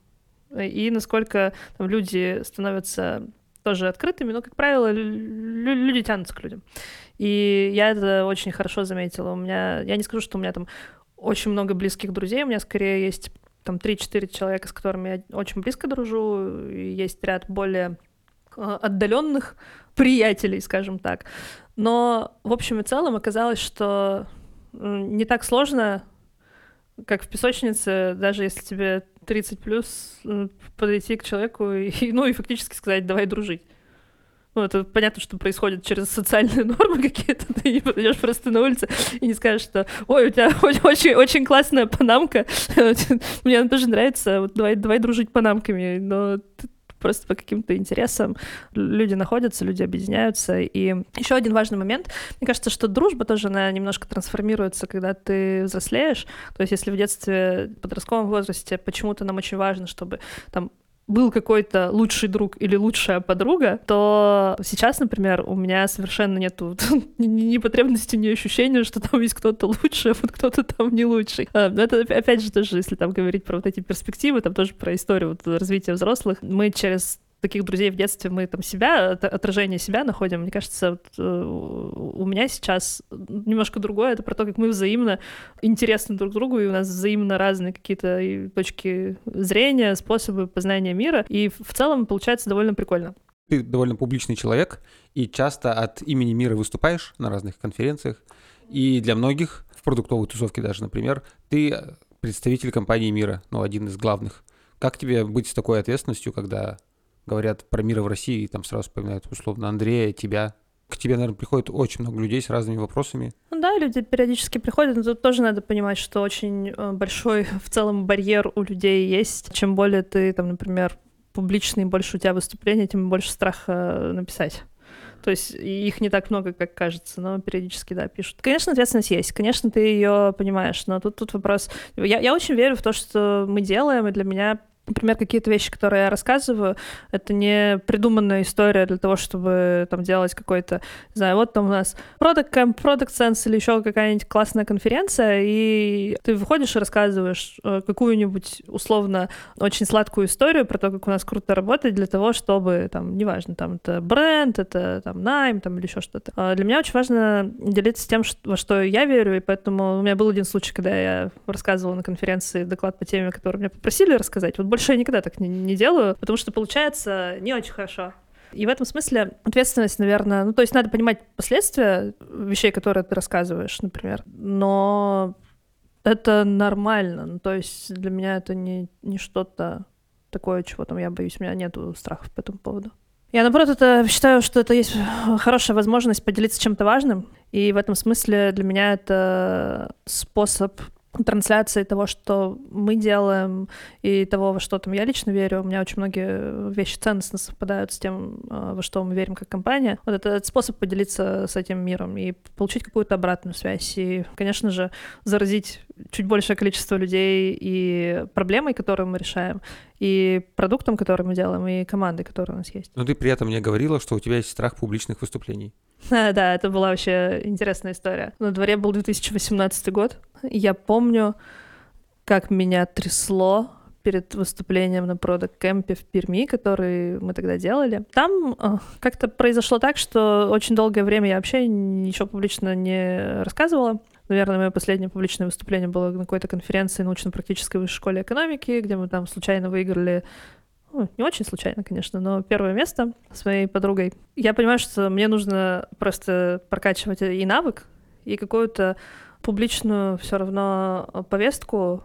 и насколько там люди становятся тоже открытыми, но, как правило, люди тянутся к людям. И я это очень хорошо заметила. У меня, я не скажу, что у меня там очень много близких друзей, у меня скорее есть там 3-4 человека, с которыми я очень близко дружу, и есть ряд более а, отдаленных приятелей, скажем так. Но в общем и целом оказалось, что не так сложно, как в песочнице, даже если тебе 30 плюс, подойти к человеку и, ну, и фактически сказать, давай дружить. Ну, это понятно, что происходит через социальные нормы какие-то. Ты не подойдешь просто на улице и не скажешь, что ой, у тебя очень, очень классная панамка. Мне она тоже нравится. Вот давай, давай дружить панамками. Но просто по каким-то интересам люди находятся, люди объединяются. И еще один важный момент. Мне кажется, что дружба тоже, она немножко трансформируется, когда ты взрослеешь. То есть если в детстве, в подростковом возрасте почему-то нам очень важно, чтобы там был какой-то лучший друг или лучшая подруга, то сейчас, например, у меня совершенно нету ни потребности, ни ощущения, что там есть кто-то лучший, а вот кто-то там не лучший. А, но это, опять же, тоже, если там говорить про вот эти перспективы, там тоже про историю развития взрослых, мы через таких друзей в детстве мы там себя, отражение себя находим. Мне кажется, вот, э, у меня сейчас немножко другое. Это про то, как мы взаимно интересны друг другу, и у нас взаимно разные какие-то точки зрения, способы познания мира. И в целом получается довольно прикольно. Ты довольно публичный человек, и часто от имени мира выступаешь на разных конференциях. И для многих, в продуктовой тусовке даже, например, ты представитель компании мира, ну, один из главных. Как тебе быть с такой ответственностью, когда говорят про мир в России, и там сразу вспоминают условно Андрея, тебя. К тебе, наверное, приходит очень много людей с разными вопросами. Ну да, люди периодически приходят, но тут тоже надо понимать, что очень э, большой в целом барьер у людей есть. Чем более ты, там, например, публичный, больше у тебя выступления, тем больше страха э, написать. То есть их не так много, как кажется, но периодически, да, пишут. Конечно, ответственность есть, конечно, ты ее понимаешь, но тут, тут вопрос... Я, я очень верю в то, что мы делаем, и для меня Например, какие-то вещи, которые я рассказываю, это не придуманная история для того, чтобы там делать какой-то, не знаю, вот там у нас Product Camp, Product Sense или еще какая-нибудь классная конференция, и ты выходишь и рассказываешь э, какую-нибудь условно очень сладкую историю про то, как у нас круто работать для того, чтобы там, неважно, там это бренд, это там найм, там или еще что-то. А для меня очень важно делиться тем, во что я верю, и поэтому у меня был один случай, когда я рассказывала на конференции доклад по теме, которую меня попросили рассказать. Вот больше я никогда так не, не делаю, потому что получается не очень хорошо. И в этом смысле ответственность, наверное, ну, то есть надо понимать последствия вещей, которые ты рассказываешь, например, но это нормально. Ну, то есть для меня это не, не что-то такое, чего там я боюсь. У меня нету страхов по этому поводу. Я, наоборот, это считаю, что это есть хорошая возможность поделиться чем-то важным. И в этом смысле для меня это способ трансляции того, что мы делаем, и того, во что там я лично верю. У меня очень многие вещи ценностно совпадают с тем, а, во что мы верим как компания. Вот это способ поделиться с этим миром и получить какую-то обратную связь. И, конечно же, заразить чуть большее количество людей и проблемой, которую мы решаем, и продуктом, который мы делаем, и командой, которая у нас есть. Но ты при этом не говорила, что у тебя есть страх публичных выступлений. Да, это была вообще интересная история. На дворе был 2018 год. Я помню, как меня трясло перед выступлением на продакт кемпе в Перми, который мы тогда делали. Там э, как-то произошло так, что очень долгое время я вообще ничего публично не рассказывала. Наверное, мое последнее публичное выступление было на какой-то конференции научно-практической высшей школе экономики, где мы там случайно выиграли ну, не очень случайно, конечно, но первое место с моей подругой. Я понимаю, что мне нужно просто прокачивать и навык, и какую-то публичную все равно повестку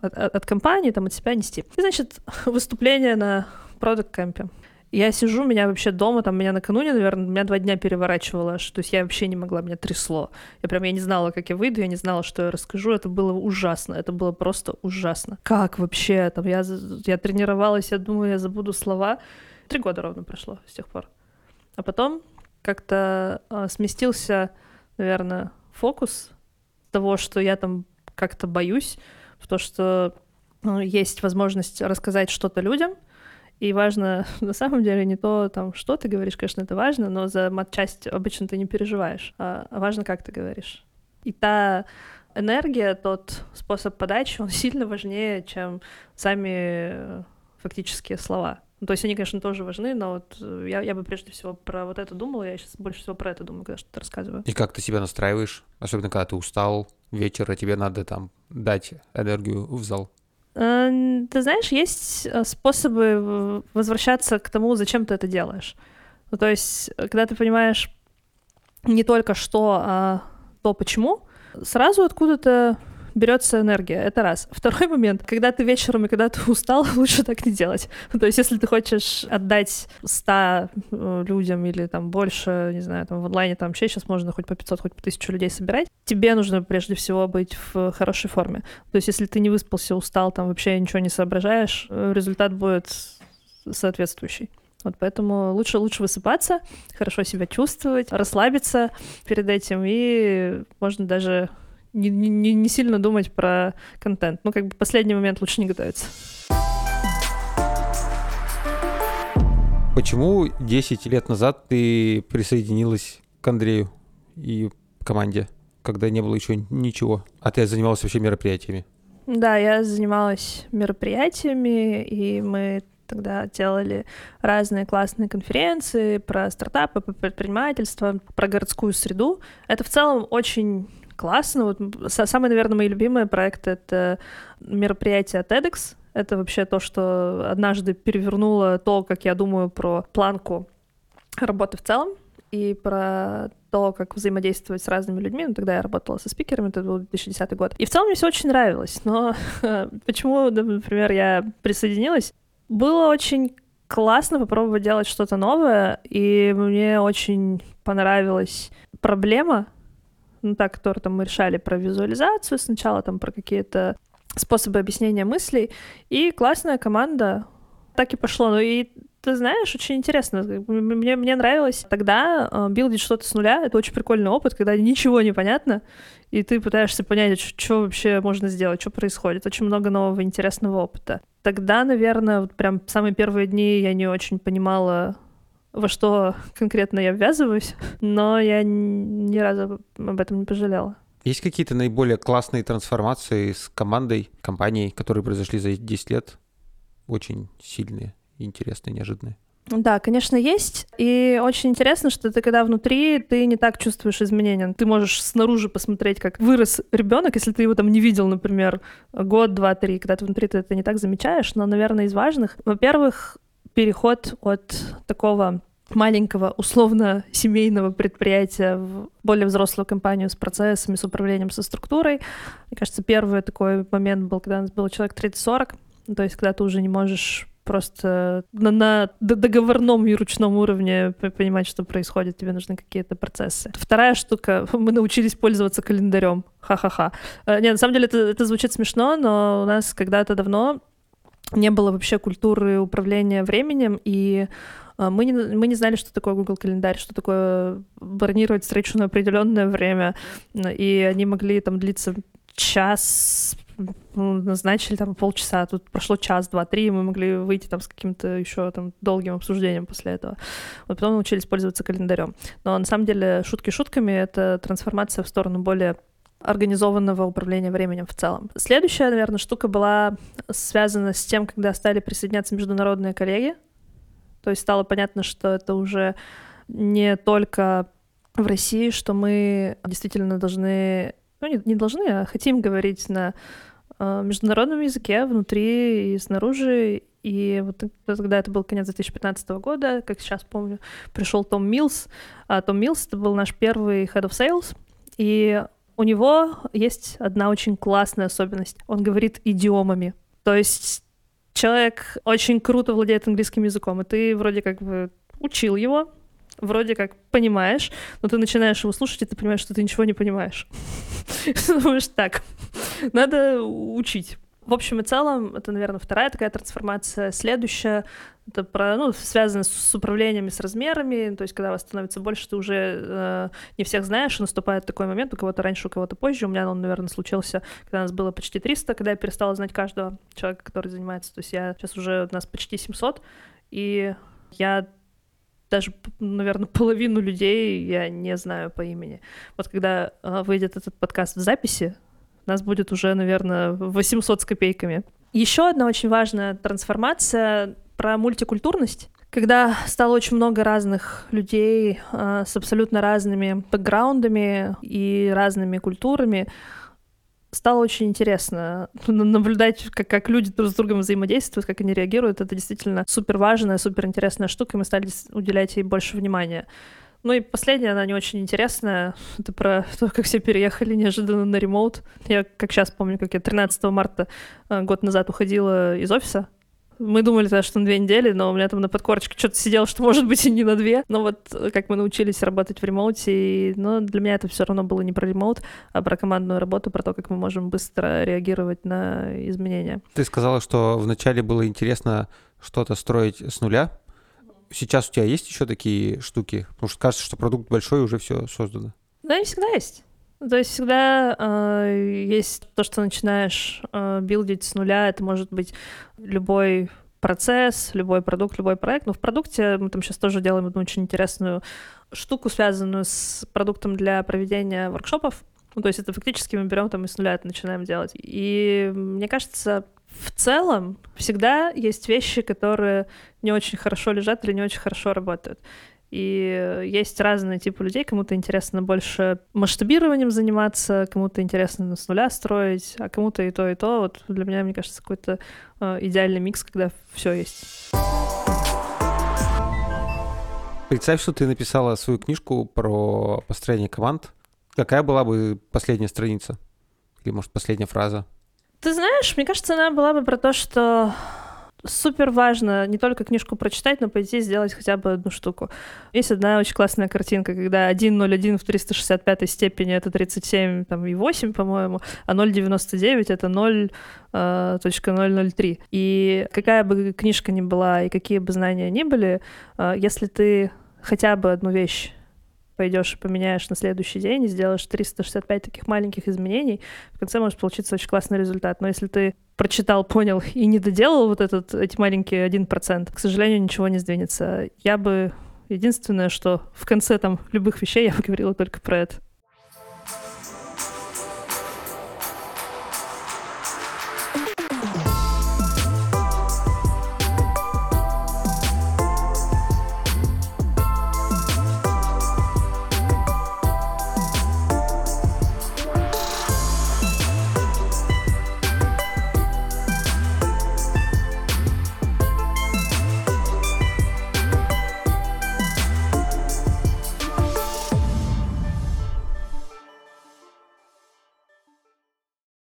от, от, от компании, там, от себя нести. И, значит, выступление на продукт кемпе я сижу, меня вообще дома, там, меня накануне, наверное, меня два дня переворачивало, то есть я вообще не могла, меня трясло. Я прям, я не знала, как я выйду, я не знала, что я расскажу, это было ужасно, это было просто ужасно. Как вообще, там, я, я тренировалась, я думаю, я забуду слова. Три года ровно прошло с тех пор. А потом как-то э, сместился, наверное, фокус того, что я там как-то боюсь, в то, что ну, есть возможность рассказать что-то людям, и важно на самом деле не то, там, что ты говоришь, конечно, это важно, но за матчасть обычно ты не переживаешь, а важно, как ты говоришь. И та энергия, тот способ подачи, он сильно важнее, чем сами фактические слова. Ну, то есть они, конечно, тоже важны, но вот э, я, я бы прежде всего про вот это думала, я сейчас больше всего про это думаю, когда что-то рассказываю. И как ты себя настраиваешь, особенно когда ты устал вечер, а тебе надо там дать энергию в зал? Э, ты знаешь, есть э, способы возвращаться к тому, зачем ты это делаешь. Ну, то есть, когда ты понимаешь не только что, а то почему, сразу откуда-то берется энергия, это раз. Второй момент, когда ты вечером и когда ты устал, лучше так не делать. То есть, если ты хочешь отдать 100 э, людям или там больше, не знаю, там в онлайне там вообще сейчас можно хоть по 500, хоть по 1000 людей собирать, тебе нужно прежде всего быть в хорошей форме. То есть, если ты не выспался, устал, там вообще ничего не соображаешь, э, результат будет соответствующий. Вот поэтому лучше лучше высыпаться, хорошо себя чувствовать, расслабиться перед этим, и можно даже не, не, не сильно думать про контент. Ну, как бы последний момент лучше не готовиться. Почему 10 лет назад ты присоединилась к Андрею и команде, когда не было еще ничего, а ты занималась вообще мероприятиями? Да, я занималась мероприятиями, и мы тогда делали разные классные конференции про стартапы, про предпринимательство, про городскую среду. Это в целом очень классно. Вот самые, наверное, мои любимые проекты — это мероприятие TEDx. Это вообще то, что однажды перевернуло то, как я думаю про планку работы в целом и про то, как взаимодействовать с разными людьми. Ну, тогда я работала со спикерами, это был 2010 год. И в целом мне все очень нравилось. Но почему, например, я присоединилась? Было очень классно попробовать делать что-то новое, и мне очень понравилась проблема, ну, та, которую там мы решали про визуализацию сначала, там про какие-то способы объяснения мыслей, и классная команда, так и пошло. Ну и ты знаешь, очень интересно. Мне, мне нравилось тогда э, билдить что-то с нуля. Это очень прикольный опыт, когда ничего не понятно, и ты пытаешься понять, что вообще можно сделать, что происходит. Очень много нового интересного опыта. Тогда, наверное, вот прям самые первые дни я не очень понимала, во что конкретно я ввязываюсь, но я ни разу об этом не пожалела. Есть какие-то наиболее классные трансформации с командой, компанией, которые произошли за 10 лет? Очень сильные, интересные, неожиданные. Да, конечно, есть. И очень интересно, что ты когда внутри, ты не так чувствуешь изменения. Ты можешь снаружи посмотреть, как вырос ребенок, если ты его там не видел, например, год, два, три, когда ты внутри ты это не так замечаешь. Но, наверное, из важных, во-первых, переход от такого маленького условно семейного предприятия в более взрослую компанию с процессами, с управлением, со структурой. Мне кажется, первый такой момент был, когда у нас был человек 30-40, то есть когда ты уже не можешь просто на, на договорном и ручном уровне понимать, что происходит, тебе нужны какие-то процессы. Вторая штука, мы научились пользоваться календарем. Ха-ха-ха. Э, нет, на самом деле это, это звучит смешно, но у нас когда-то давно не было вообще культуры управления временем, и мы не, мы не знали, что такое Google календарь, что такое бронировать встречу на определенное время, и они могли там длиться час, ну, назначили там полчаса, а тут прошло час, два, три, и мы могли выйти там с каким-то еще там долгим обсуждением после этого. Вот потом научились пользоваться календарем. Но на самом деле шутки шутками — это трансформация в сторону более организованного управления временем в целом. Следующая, наверное, штука была связана с тем, когда стали присоединяться международные коллеги. То есть стало понятно, что это уже не только в России, что мы действительно должны ну, не, не должны, а хотим говорить на э, международном языке внутри и снаружи. И вот тогда это был конец 2015 года, как сейчас помню, пришел Том Милс. А Том Милс это был наш первый head of sales. И у него есть одна очень классная особенность. Он говорит идиомами. То есть человек очень круто владеет английским языком, и ты вроде как бы учил его, вроде как понимаешь, но ты начинаешь его слушать, и ты понимаешь, что ты ничего не понимаешь. Думаешь, так, надо учить. В общем и целом, это, наверное, вторая такая трансформация. Следующая, это про, ну, связано с управлением и с размерами, то есть когда вас становится больше, ты уже э, не всех знаешь, и наступает такой момент, у кого-то раньше, у кого-то позже. У меня он, наверное, случился, когда нас было почти 300, когда я перестала знать каждого человека, который занимается. То есть я сейчас уже у нас почти 700, и я даже, наверное, половину людей я не знаю по имени. Вот когда э, выйдет этот подкаст в записи, нас будет уже, наверное, 800 с копейками. Еще одна очень важная трансформация про мультикультурность. Когда стало очень много разных людей э, с абсолютно разными бэкграундами и разными культурами, стало очень интересно наблюдать, как, как люди друг с другом взаимодействуют, как они реагируют. Это действительно супер важная, супер интересная штука, и мы стали уделять ей больше внимания. Ну и последняя, она не очень интересная. Это про то, как все переехали неожиданно на ремоут. Я как сейчас помню, как я 13 марта э, год назад уходила из офиса, мы думали тогда, что на две недели, но у меня там на подкорочке что-то сидело, что может быть и не на две. Но вот э, как мы научились работать в ремоуте, и, но для меня это все равно было не про ремоут, а про командную работу, про то, как мы можем быстро реагировать на изменения. Ты сказала, что вначале было интересно что-то строить с нуля. Сейчас у тебя есть еще такие штуки? Потому что кажется, что продукт большой, уже все создано. Да, не всегда есть. То есть всегда э, есть то, что начинаешь э, билдить с нуля. Это может быть любой процесс, любой продукт, любой проект. Но в продукте мы там сейчас тоже делаем одну очень интересную штуку, связанную с продуктом для проведения воркшопов. Ну, то есть это фактически мы берем там и с нуля это начинаем делать. И мне кажется, в целом всегда есть вещи, которые не очень хорошо лежат или не очень хорошо работают. И есть разные типы людей. Кому-то интересно больше масштабированием заниматься, кому-то интересно с нуля строить, а кому-то и то, и то. Вот для меня, мне кажется, какой-то э, идеальный микс, когда все есть. Представь, что ты написала свою книжку про построение команд. Какая была бы последняя страница? Или, может, последняя фраза? Ты знаешь, мне кажется, она была бы про то, что супер важно не только книжку прочитать, но пойти сделать хотя бы одну штуку. Есть одна очень классная картинка, когда 1,01 в 365 степени — это 37 там, и 8, по-моему, а 0,99 — это 0.003. Э, и какая бы книжка ни была, и какие бы знания ни были, э, если ты хотя бы одну вещь пойдешь и поменяешь на следующий день и сделаешь 365 таких маленьких изменений, в конце может получиться очень классный результат. Но если ты прочитал, понял и не доделал вот этот, эти маленькие один процент, к сожалению, ничего не сдвинется. Я бы Единственное, что в конце там любых вещей я бы говорила только про это.